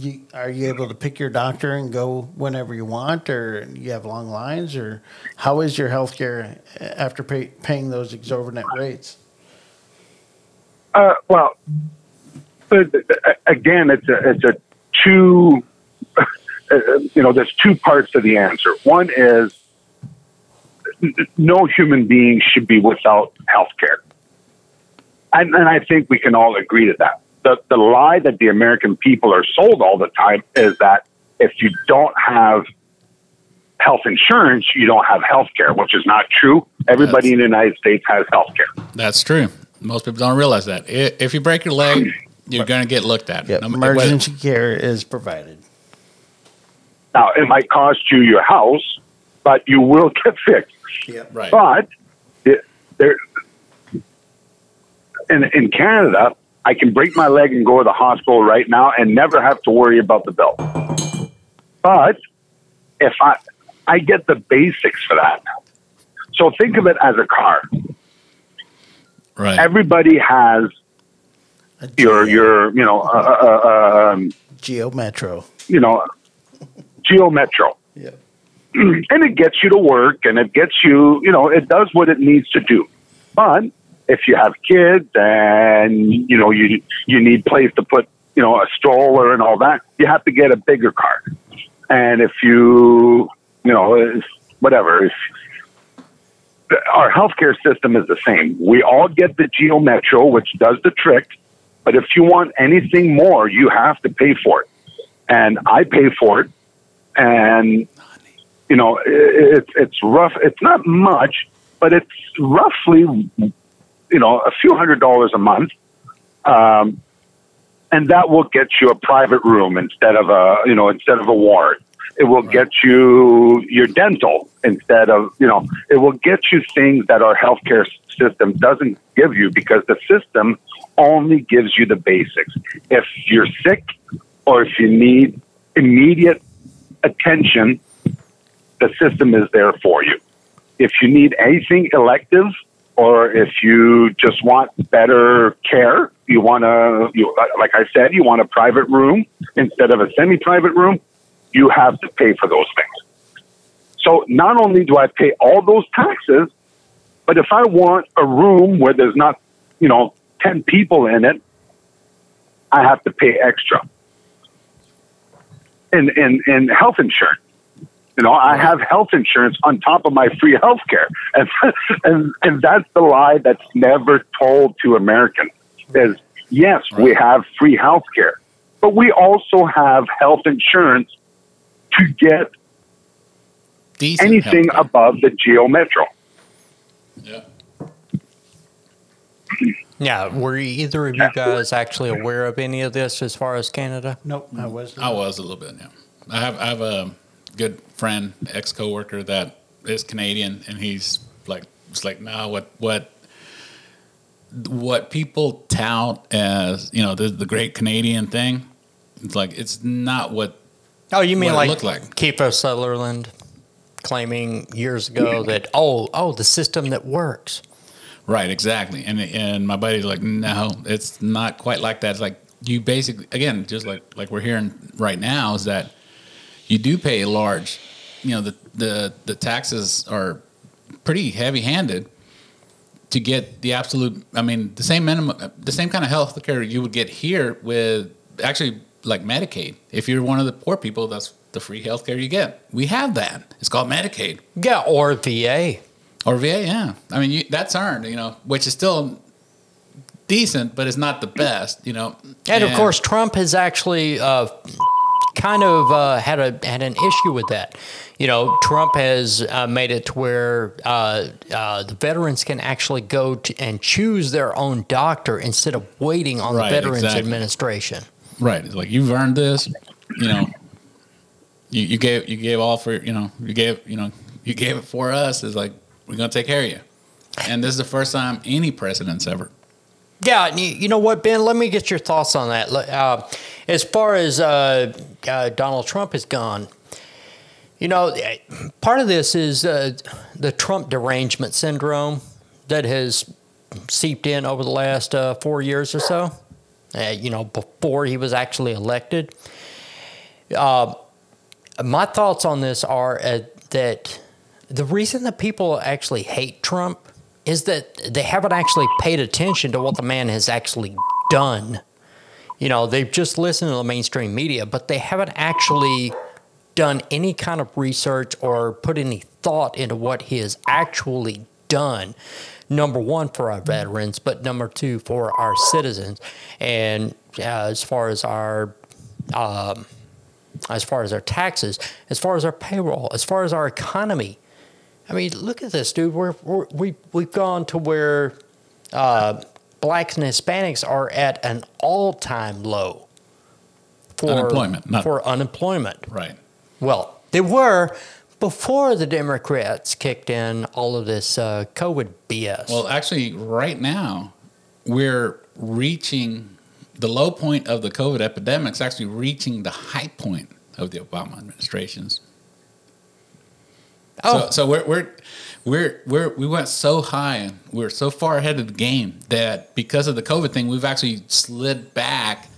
you, are you able to pick your doctor and go whenever you want, or you have long lines, or how is your health care after pay, paying those exorbitant rates? uh, well uh, again it's a it's a two uh, (laughs) you know there's two parts to the answer one is n- no human being should be without health care and, and I think we can all agree to that. The, the lie that the American people are sold all the time is that if you don't have health insurance, you don't have health care, which is not true. Everybody in the United States has health care. That's true. Most people don't realize that. If you break your leg, you're going to get looked at. Yep. No Emergency care is provided. Now, it might cost you your house, but you will get (laughs) fixed. Right. But it, there, in, in Canada, I can break my leg and go to the hospital right now and never have to worry about the bill. But if I, I get the basics for that. So think of it as a car. Right. Everybody has A your your you know uh, uh, um, Geo Metro. you know Geo Metro. (clears throat) And it gets you to work and it gets you, you know, it does what it needs to do. But if you have kids and you know you you need place to put, you know, a stroller and all that, you have to get a bigger car. And if you, you know, whatever, if our healthcare system is the same. We all get the Geo Metro, which does the trick, but if you want anything more, you have to pay for it. And I pay for it, and you know it's it's rough. It's not much, but it's roughly you know a few hundred dollars a month. Um, and that will get you a private room instead of a you know instead of a ward. It will get you your dental instead of you know it will get you things that our healthcare system doesn't give you because the system only gives you the basics. If you're sick or if you need immediate attention, the system is there for you. If you need anything elective or if you just want better care, you want to, you, like I said, you want a private room instead of a semi private room, you have to pay for those things. So not only do I pay all those taxes, but if I want a room where there's not, you know, 10 people in it, I have to pay extra. In, in, in health insurance. You know, I have health insurance on top of my free health care. (laughs) And, and, and that's the lie that's never told to Americans is yes, we have free health care, but we also have health insurance to get Decent anything healthcare. above the Geo Metro. Yeah. Yeah, were either of you guys actually aware of any of this as far as Canada? Nope, I wasn't. I was a little bit. Yeah, I have I have a good friend, ex coworker that is Canadian, and he's like, it's like, no, what what what people tout as you know the the great Canadian thing. It's like it's not what Oh, you mean like, looked like. Kiefer Sutherland claiming years ago that oh oh the system that works. Right, exactly. And and my buddy's like, no, it's not quite like that. It's like you basically again, just like like we're hearing right now, is that you do pay large, you know, the the the taxes are pretty heavy handed to get the absolute. I mean, the same minimum, the same kind of health care you would get here with actually like Medicaid. If you're one of the poor people, that's the free health care you get. We have that. It's called Medicaid. Yeah, or VA. Or VA, yeah. I mean, you, that's earned, you know, which is still decent, but it's not the best, you know. And, of course, Trump has actually uh, kind of uh, had a had an issue with that. You know, Trump has uh, made it to where uh, uh, the veterans can actually go to and choose their own doctor instead of waiting on Right, the Veterans exactly. Administration. right, it's like you've earned this, you know. You, you gave you gave all for you know you gave you know you gave it for us. It's like we're gonna take care of you, and this is the first time any president's ever. Yeah, you, you know what, Ben? Let me get your thoughts on that. Uh, as far as uh, uh, Donald Trump has gone, you know, eh, part of this is uh, the Trump derangement syndrome that has seeped in over the last uh, four years or so. Uh, you know, before he was actually elected. Uh, my thoughts on this are uh, that the reason that people actually hate Trump is that they haven't actually paid attention to what the man has actually done. You know, they've just listened to the mainstream media, but they haven't actually done any kind of research or put any thought into what he has actually done. Number one, for our veterans, but number two, for our citizens. And as far as our um, as far as our taxes, as far as our payroll, as far as our economy. I mean, look at this, dude. We're, we're, we, we've gone to where uh, blacks and Hispanics are at an all time low for Unemployment, not- For unemployment. Right. Well, they were before the Democrats kicked in all of this uh, COVID BS. Well, actually, right now we're reaching the low point of the COVID epidemic. Is actually reaching the high point of the Obama administration's oh, So, so we're we're we're we're we went so high and we're so far ahead of the game that because of the COVID thing, we've actually slid back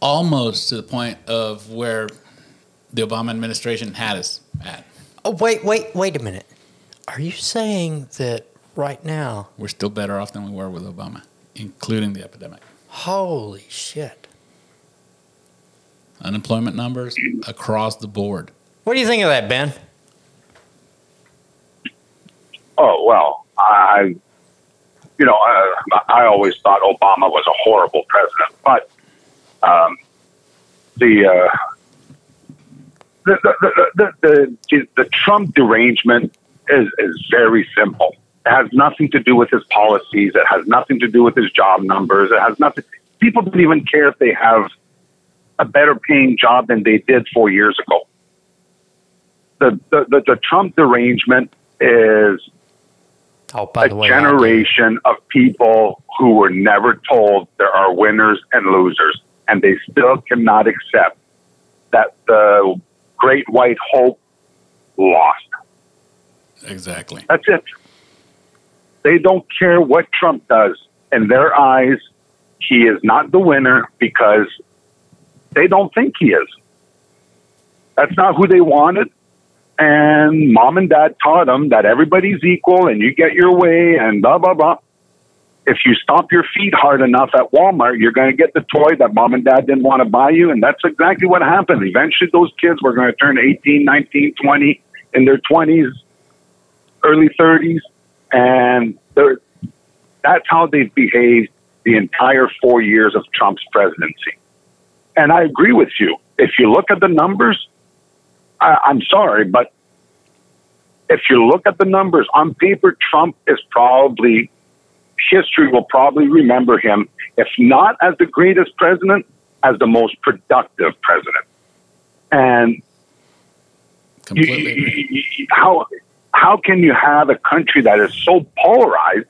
almost to the point of where the Obama administration had us at. oh, wait, wait, wait a minute. Are you saying that right now? We're still better off than we were with Obama, including the epidemic. Holy shit. Unemployment numbers across the board. What do you think of that, Ben? Oh well, I, you know, uh, I always thought Obama was a horrible president, but um, the, uh, the, the, the, the the the Trump derangement is is very simple. It has nothing to do with his policies. It has nothing to do with his job numbers. It has nothing. People don't even care if they have a better paying job than they did four years ago. The the, the, the Trump derangement is Oh, by a the way, generation of people who were never told there are winners and losers, and they still cannot accept that the great white hope lost. Exactly. That's it. They don't care what Trump does. In their eyes, he is not the winner because they don't think he is. That's not who they wanted. And mom and dad taught them that everybody's equal and you get your way and blah, blah, blah. If you stomp your feet hard enough at Walmart, you're going to get the toy that mom and dad didn't want to buy you. And that's exactly what happened. Eventually, those kids were going to turn 18, 19, 20 in their 20s, early 30s. And that's how they've behaved the entire four years of Trump's presidency. And I agree with you. If you look at the numbers, I, I'm sorry, but if you look at the numbers on paper, Trump is probably, history will probably remember him, if not as the greatest president, as the most productive president. And you, Completely agree. you- you- how how can you have a country that is so polarized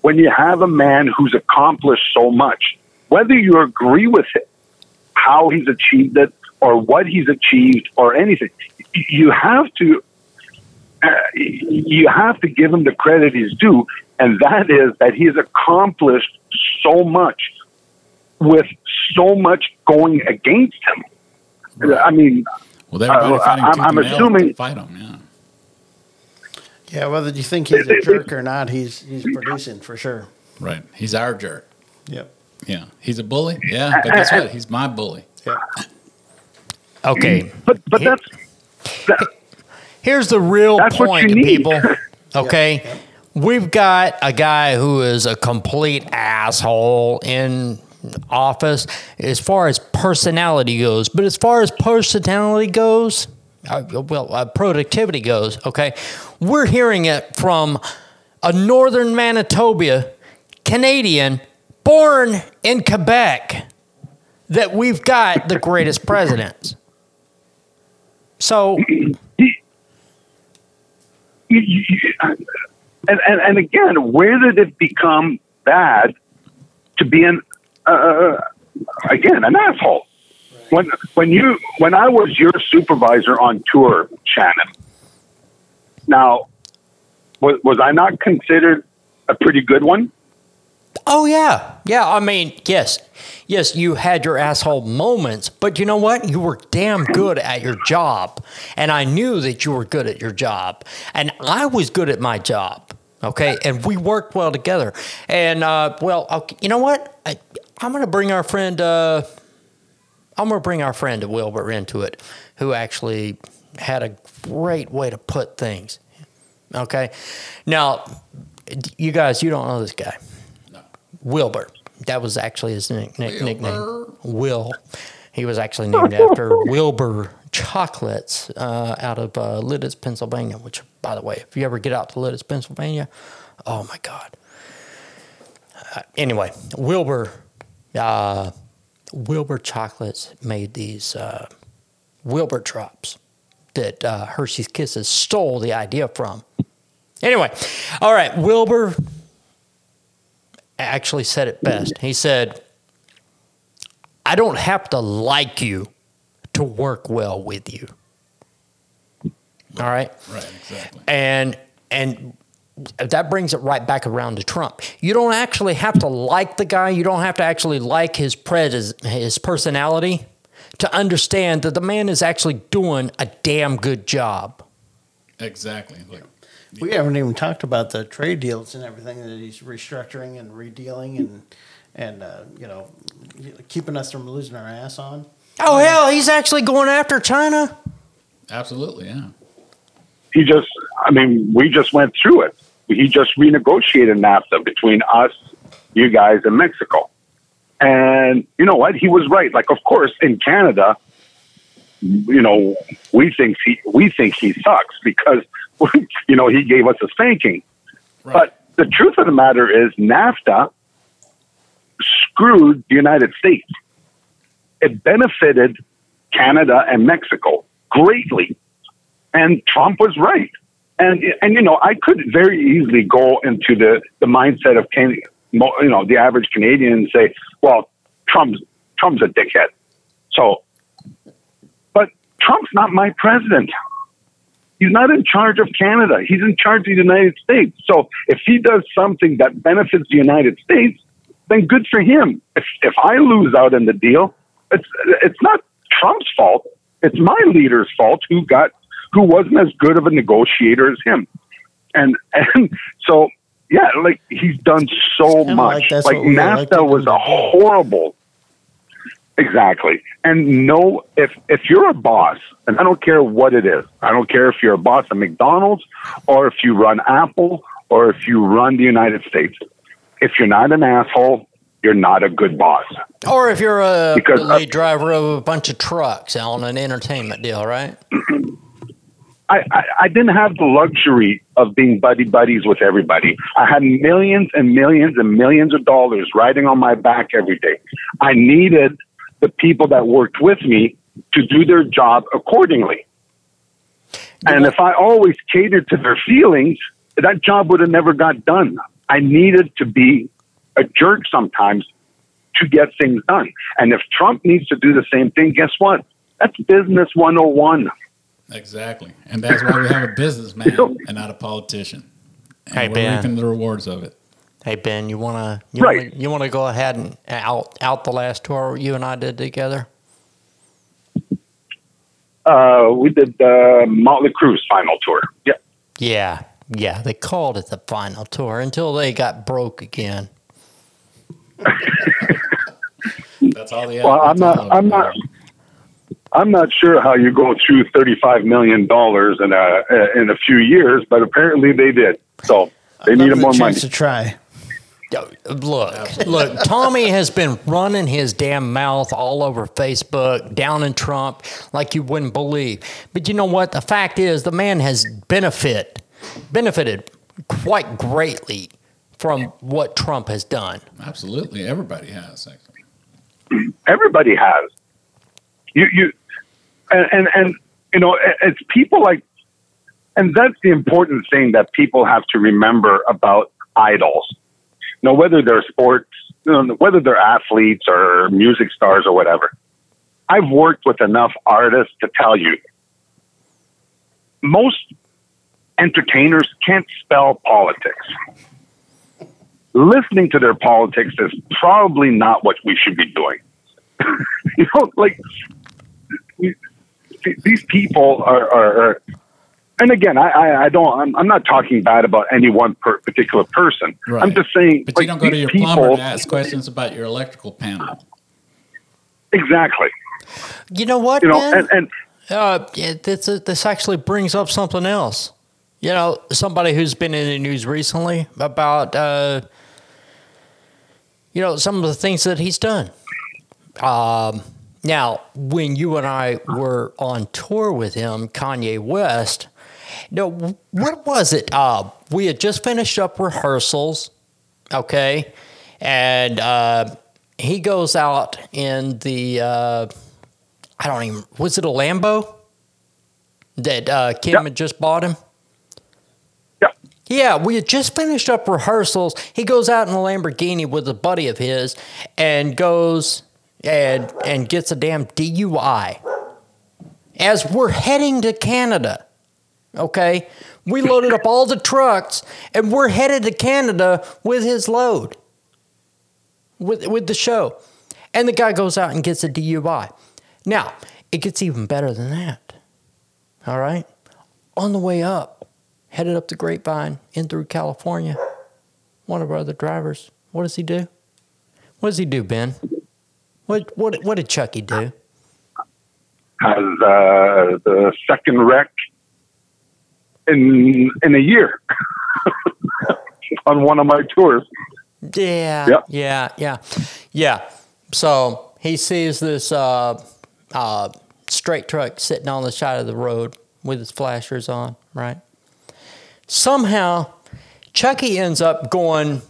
when you have a man who's accomplished so much? Whether you agree with it, how he's achieved it, or what he's achieved, or anything, you have to uh, you have to give him the credit he's due, and that is that he has accomplished so much with so much going against him. I mean, Well, everybody Uh, fighting I'm- tooth I'm assuming- to fight him. Yeah. Yeah, whether you think he's a jerk or not, he's he's producing for sure. Right. He's our jerk. Yep. Yeah. He's a bully. Yeah. But guess (laughs) what? He's my bully. Yep. Okay. but but that's that, Here's the real point, people. (laughs) Okay. We've got a guy who is a complete asshole in office as far as personality goes. But as far as personality goes, uh, well, uh, productivity goes, okay, we're hearing it from a northern Manitoba Canadian born in Quebec that we've got the greatest presidents. So, (clears throat) and, and and again, where did it become bad to be an uh, again an asshole? When when you when I was your supervisor on tour, Shannon. Now, was was I not considered a pretty good one? Oh yeah, yeah. I mean, yes, yes. You had your asshole moments, but you know what? You were damn good at your job, and I knew that you were good at your job, and I was good at my job. Okay, and we worked well together. And uh, well, okay, you know what? I, I'm going to bring our friend. Uh, I'm going to bring our friend Wilbur into it, who actually had a great way to put things. Okay, now you guys, you don't know this guy. Wilbur. That was actually his nick, nick, nickname. Will. He was actually (laughs) named after Wilbur Chocolates uh, out of uh, Lititz, Pennsylvania. Which, by the way, if you ever get out to Lititz, Pennsylvania, oh my God. Uh, anyway, Wilbur, uh, Wilbur Chocolates made these uh, Wilbur drops that uh, Hershey's Kisses stole the idea from. Anyway, all right, Wilbur actually said it best. He said, I don't have to like you to work well with you. All right? Right. Exactly. And and that brings it right back around to Trump. You don't actually have to like the guy, you don't have to actually like his pres- his personality to understand that the man is actually doing a damn good job. Exactly. Like, We haven't even talked about the trade deals and everything that he's restructuring and redealing and and uh, you know keeping us from losing our ass on. Oh hell, he's actually going after China. absolutely. Yeah. He just, I mean, we just went through it. he just renegotiated NAFTA between us, you guys, and Mexico. And you know what? He was right. Like, of course, in Canada, you know, we think he we think he sucks because you know he gave us a spanking. But the truth of the matter is, NAFTA screwed the United States. It benefited Canada and Mexico greatly, and Trump was right. And and you know, I could very easily go into the the mindset of Can, you know the average Canadian and say, well, Trump's Trump's a dickhead. So, but Trump's not my president. He's not in charge of Canada. He's in charge of the United States. So if he does something that benefits the United States, then good for him. If if I lose out in the deal, it's it's not Trump's fault. It's my leader's fault who got who wasn't as good of a negotiator as him. And (laughs) and so yeah, like he's done so much. like Like, what we elected NAFTA him was a horrible Exactly. And no if if you're a boss, and I don't care what it is. I don't care if you're a boss at McDonald's or if you run Apple or if you run the United States. If you're not an asshole, you're not a good boss. Or if you're a Because, uh, driver of a bunch of trucks on an entertainment deal, right? (clears throat) I, I, I didn't have the luxury of being buddy buddies with everybody. I had millions and millions and millions of dollars riding on my back every day. I needed the people that worked with me to do their job accordingly. And if I always catered to their feelings, that job would have never got done. I needed to be a jerk sometimes to get things done. And if Trump needs to do the same thing, guess what? That's business 101. Exactly. And that's why we have a businessman (laughs) and not a politician. And Hey, we're Ben. reaping the rewards of it. Hey Ben, you wanna you Right. wanna, you wanna go ahead and out out the last tour you and I did together? Uh, we did the Motley Crue's final tour. Yeah. Yeah, yeah. They called it the final tour until they got broke again. (laughs) That's all the Well, I'm not. I'm not. I'm not sure how you go through 35 million dollars in a in a few years, but apparently they did. So they Love needed more chance money. to try. Yo, Look, look, Tommy has been running his damn mouth all over Facebook, down in Trump, like you wouldn't believe. But you know what? The fact is, the man has benefit, benefited quite greatly from what Trump has done. Absolutely. Everybody has. Actually. (clears throat) Everybody has. You you, and and, and you know it- it's people like, and that's the important thing that people have to remember about idols. Know whether they're sports, you know, whether they're athletes or music stars or whatever. I've worked with enough artists to tell you most entertainers can't spell politics. Listening to their politics is probably not what we should be doing. (laughs) you know, like these people are, are, are and again, I, I, I don't. I'm, I'm not talking bad about any one per particular person. Right. I'm just saying, But like, you don't go to your people, plumber to ask questions about your electrical panel. exactly. You know what, You know, Ben? and, and Uh, this, this actually brings up something else. You know, somebody who's been in the news recently about, uh, you know, some of the things that he's done. Um, now, when you and I were on tour with him, Kanye West, no, what was it? Uh, we had just finished up rehearsals, okay, and uh, he goes out in the. Uh, I don't even. Was it a Lambo that uh, Kim Yep. had just bought him? yeah, Yeah, we had just finished up rehearsals. He goes out in a Lamborghini with a buddy of his and goes and and gets a damn DUI. As we're heading to Canada, okay? We loaded up all the trucks and we're headed to Canada with his load. With with the show. And the guy goes out and gets a DUI. Now, it gets even better than that. All right? On the way up, headed up the grapevine in through California. One of our other drivers, what does he do? What does he do, Ben? What what what did Chucky do? has uh, the second wreck in in a year. (laughs) on one of my tours. Yeah, Yep. yeah, yeah, yeah. So he sees this uh, uh, straight truck sitting on the side of the road with his flashers on, right? Somehow, Chucky ends up going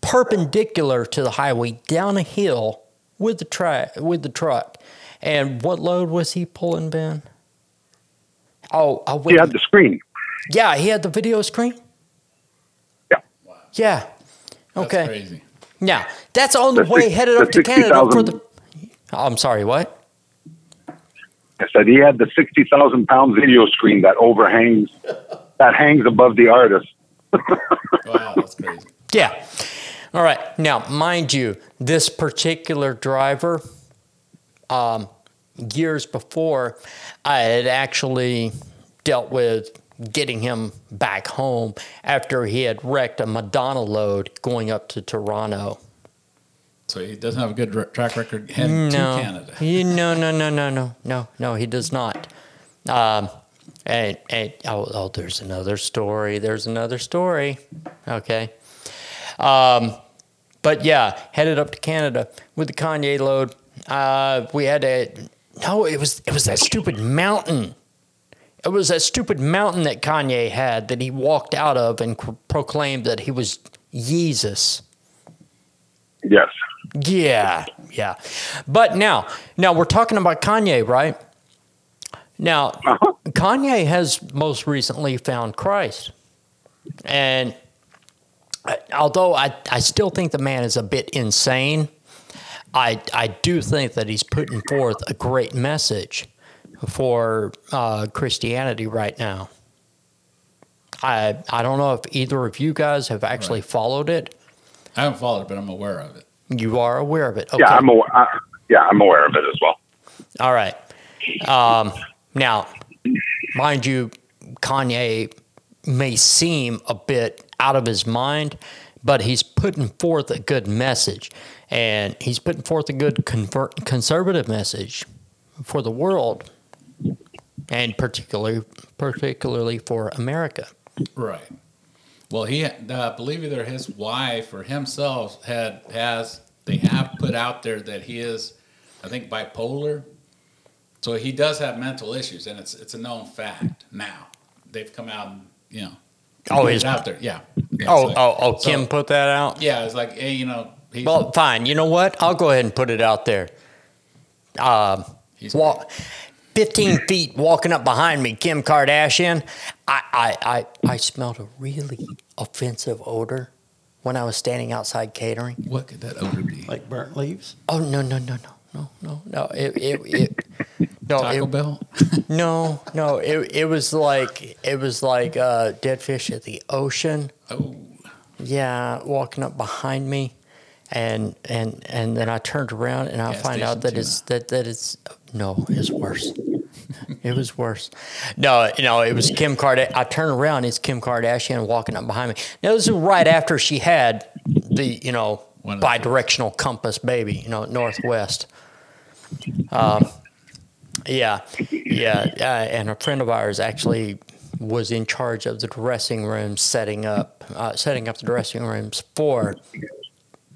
perpendicular to the highway down a hill with the tra- with the truck. And what load was he pulling, Ben? Oh, I He had the screen. Yeah, he had the video screen. Yeah. Yeah. That's Okay. crazy. Now, that's on the The way six- headed the up to Canada for the. Oh, I'm sorry, what? I said he had the sixty thousand pound video screen that overhangs, that hangs above the artist. Wow, that's crazy. (laughs) Yeah. All right. Now, mind you, this particular driver, um, years before, I had actually dealt with getting him back home after he had wrecked a Madonna load going up to Toronto. So he doesn't have a good track record heading no, to Canada. No, no, no, no, no, no, no. He does not. Um, and, and oh, oh, there's another story. There's another story. Okay. Um, but yeah, headed up to Canada with the Kanye load. Uh, we had a no. It was it was that stupid mountain. It was that stupid mountain that Kanye had that he walked out of and cr- proclaimed that he was Jesus. Yes. Yeah, yeah. But now, now we're talking about Kanye, right? Now, Uh-huh. Kanye has most recently found Christ. And uh, although I, I still think the man is a bit insane, I, I do think that he's putting forth a great message for uh, Christianity right now. I, I don't know if either of you guys have actually Right. followed it. I haven't followed it, but I'm aware of it. You are aware of it. Okay. Yeah, I'm aware. I, yeah, I'm aware of it as well. All right. Um, now, mind you, Kanye may seem a bit out of his mind, but he's putting forth a good message, and he's putting forth a good convert, conservative message for the world, and particularly particularly for America. Right. Well, he, uh, believe either his wife or himself had has they have put out there that he is, I think, bipolar. So he does have mental issues, and it's it's a known fact now. They've come out, and, you know. Oh, he's- out there, yeah. Yeah, Oh, like- oh, oh! so- Kim put that out. Yeah, it's like, hey, you know, Well, fine. You know what? I'll go ahead and put it out there. Um, he's walk, 15 feet walking up behind me, Kim Kardashian. I, I, I, I smelled a really offensive odor when I was standing outside catering. what could that odor be? Like burnt leaves. Oh, no, no, no, no, no, no, no. It, it, it, no, Taco it, Bell. (laughs) no, no. It, it was like, it was like uh, dead fish at the ocean. Oh, Yeah, walking up behind me, and and and then I turned around and I Gas find out station that it's that that it's no, it's worse. It was worse. No, you know, it was Kim Kardashian. I turn around, it's Kim Kardashian walking up behind me. Now this is right after she had the you know the- bi-directional compass baby, you know, northwest. Um, yeah, yeah, uh, and a friend of ours actually was in charge of the dressing room, setting up, uh, setting up the dressing rooms for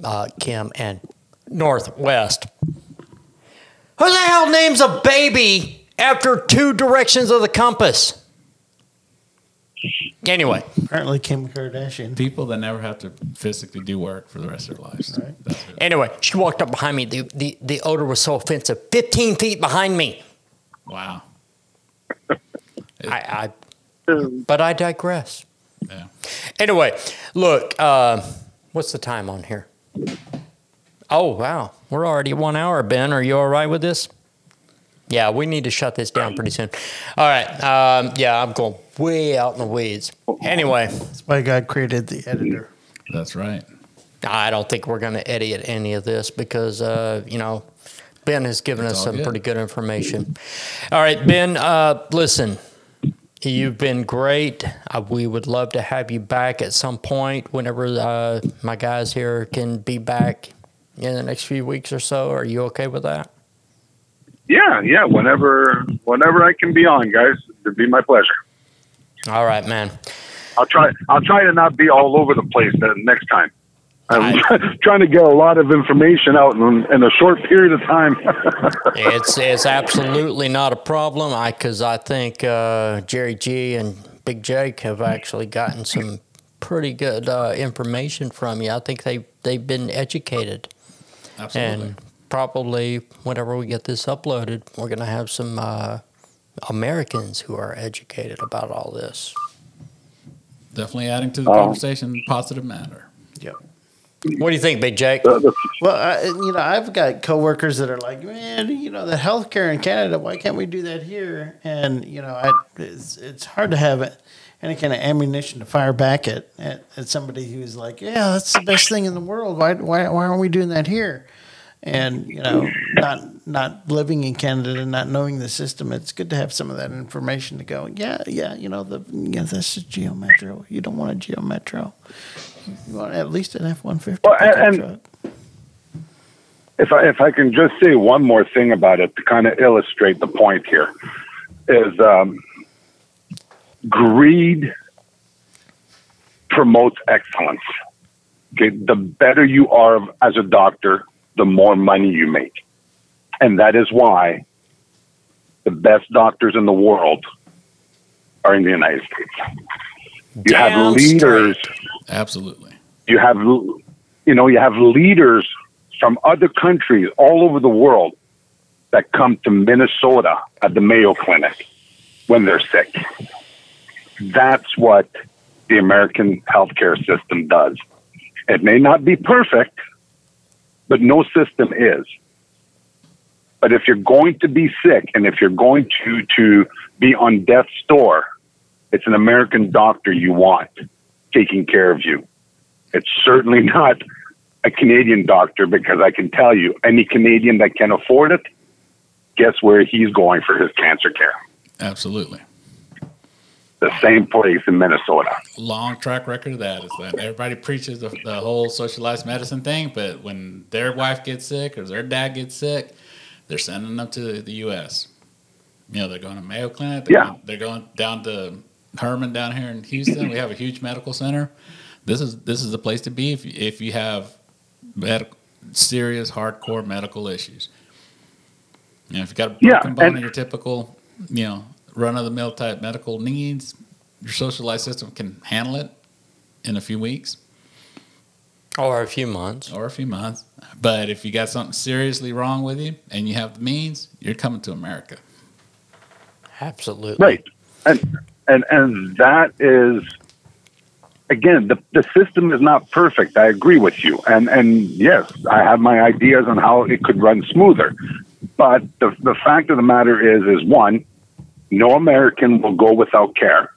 uh, Kim and North West. Who the hell names a baby after two directions of the compass? Anyway, Apparently, Kim Kardashian. people that never have to physically do work for the rest of their lives. That's it. anyway, she walked up behind me. The, the, the odor was so offensive. 15 feet behind me. Wow. (laughs) I, I but I digress. Yeah. Anyway, look, uh, what's the time on here? Oh, wow. We're already one hour, Ben. Are you all right with this? Yeah, we need to shut this down pretty soon. All right. Um, yeah, I'm going way out in the weeds. Anyway, That's why God created the editor. That's right. I don't think we're going to edit any of this because, uh, you know, Ben has given It's us some good. pretty good information. All right, Ben, uh, listen, you've been great. Uh, we would love to have you back at some point whenever uh, my guys here can be back in the next few weeks or so. Are you okay with that? Yeah, yeah. Whenever, whenever I can be on, guys, it'd be my pleasure. All right, man. I'll try. I'll try to not be all over the place uh, next time. I'm (laughs) trying to get a lot of information out in, in a short period of time. (laughs) it's it's absolutely not a problem. I because I think uh, Jerry G and Big Jake have actually gotten some pretty good uh, information from you. I think they they've been educated, Absolutely. and probably whenever we get this uploaded, we're gonna have some uh, Americans who are educated about all this. Definitely adding to the Um, conversation positive manner. Yep. What do you think, Big Jake? The- the- Well, I, you know, I've got coworkers that are like, man, you know, the healthcare in Canada, why can't we do that here? And you know, I, it's it's hard to have any kind of ammunition to fire back at, at, at somebody who's like, yeah, that's the best thing in the world. Why why why aren't we doing that here? And you know, not not living in Canada and not knowing the system, it's good to have some of that information to go. Yeah, yeah, you know, the yeah, this is Geo Metro. You don't want a Geo Metro. You want at least an F one fifty Well, and- truck. if I if I can just say one more thing about it to kind of illustrate the point here, is um, greed promotes excellence. Okay, the better you are as a doctor, the more money you make, and that is why the best doctors in the world are in the United States. You have Damn leaders Absolutely. you have you know you have leaders from other countries all over the world that come to Minnesota at the Mayo Clinic when they're sick. That's what the American healthcare system does. It may not be perfect, but no system is. But if you're going to be sick and if you're going to to be on death's door, it's an American doctor you want taking care of you. It's certainly (laughs) not a Canadian doctor because I can tell you, any Canadian that can afford it, guess where he's going for his cancer care? Absolutely. The same place in Minnesota. Long track record of that is that everybody preaches the, the whole socialized medicine thing, but when their wife gets sick or their dad gets sick, they're sending them to the U.S. You know, they're going to Mayo Clinic. They're, Yeah. going, they're going down to Hermann down here in Houston. We have a huge medical center. This is this is the place to be if you, if you have medical, serious, hardcore medical issues. You know, if you've got a Yeah, broken bone and- in your typical, you know, run of the mill type medical needs, your socialized system can handle it in a few weeks Or a few months. or a few months. But if you got something seriously wrong with you and you have the means, you're coming to America. Absolutely. Right. And and and that is again, the, the system is not perfect. I agree with you. And and yes, I have my ideas on how it could run smoother. But the the fact of the matter is is one, no American will go without care.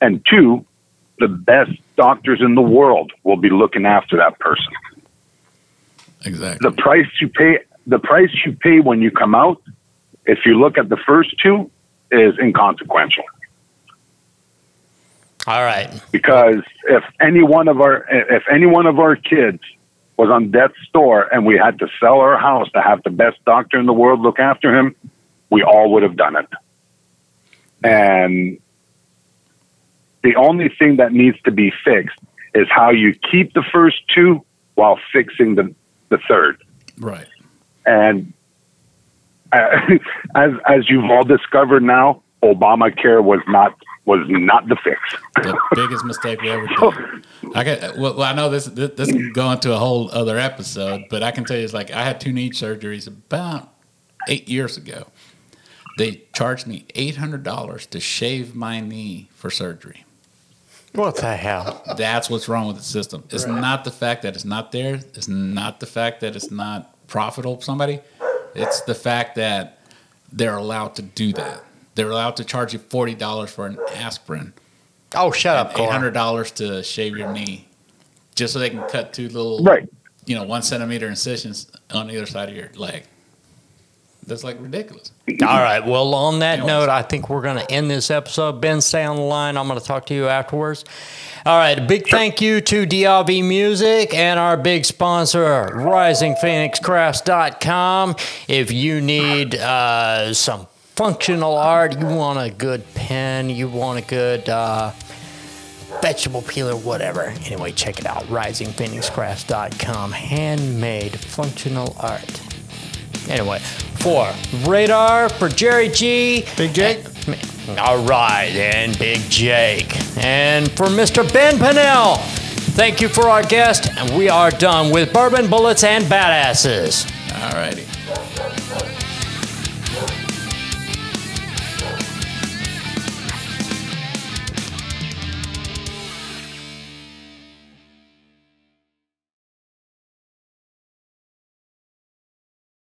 And two, the best doctors in the world will be looking after that person. Exactly. The price you pay the price you pay when you come out, if you look at the first two, is inconsequential. All right. because if any one of our if any one of our kids was on death's door and we had to sell our house to have the best doctor in the world look after him, we all would have done it. And the only thing that needs to be fixed is how you keep the first two while fixing the the third. Right. And uh, (laughs) as as you've all discovered now, Obamacare was not was not the fix. The (laughs) biggest mistake we ever did. I got, well, well, I know this, this this can go into a whole other episode, but I can tell you, it's like I had two knee surgeries about eight years ago. They charged me eight hundred dollars to shave my knee for surgery. What the hell? That's what's wrong with the system. It's not the fact that it's not there. It's not the fact that it's not profitable for somebody. It's the fact that they're allowed to do that. They're allowed to charge you forty dollars for an aspirin, Oh, shut up, eight Cora. hundred dollars to shave your knee, just so they can cut two little, Right. you know, one centimeter incisions on either side of your leg. That's like ridiculous. All right. Well, on that Anyways. note, I think we're going to end this episode. Ben, stay on the line. I'm going to talk to you afterwards. All right. A big thank you to DRV Music and our big sponsor, RisingPhoenixCrafts.com. If you need uh, some functional art, you want a good pen, you want a good. Uh, vegetable peeler, whatever. Anyway, check it out. RisingPhoenixCrafts.com. Handmade functional art. Anyway, for Radar, for Jerry G. Big Jake? All right, and Big Jake. And for Mr. Ben Pinnell, thank you for our guest, and we are done with Bourbon Bullets and Badasses. All righty.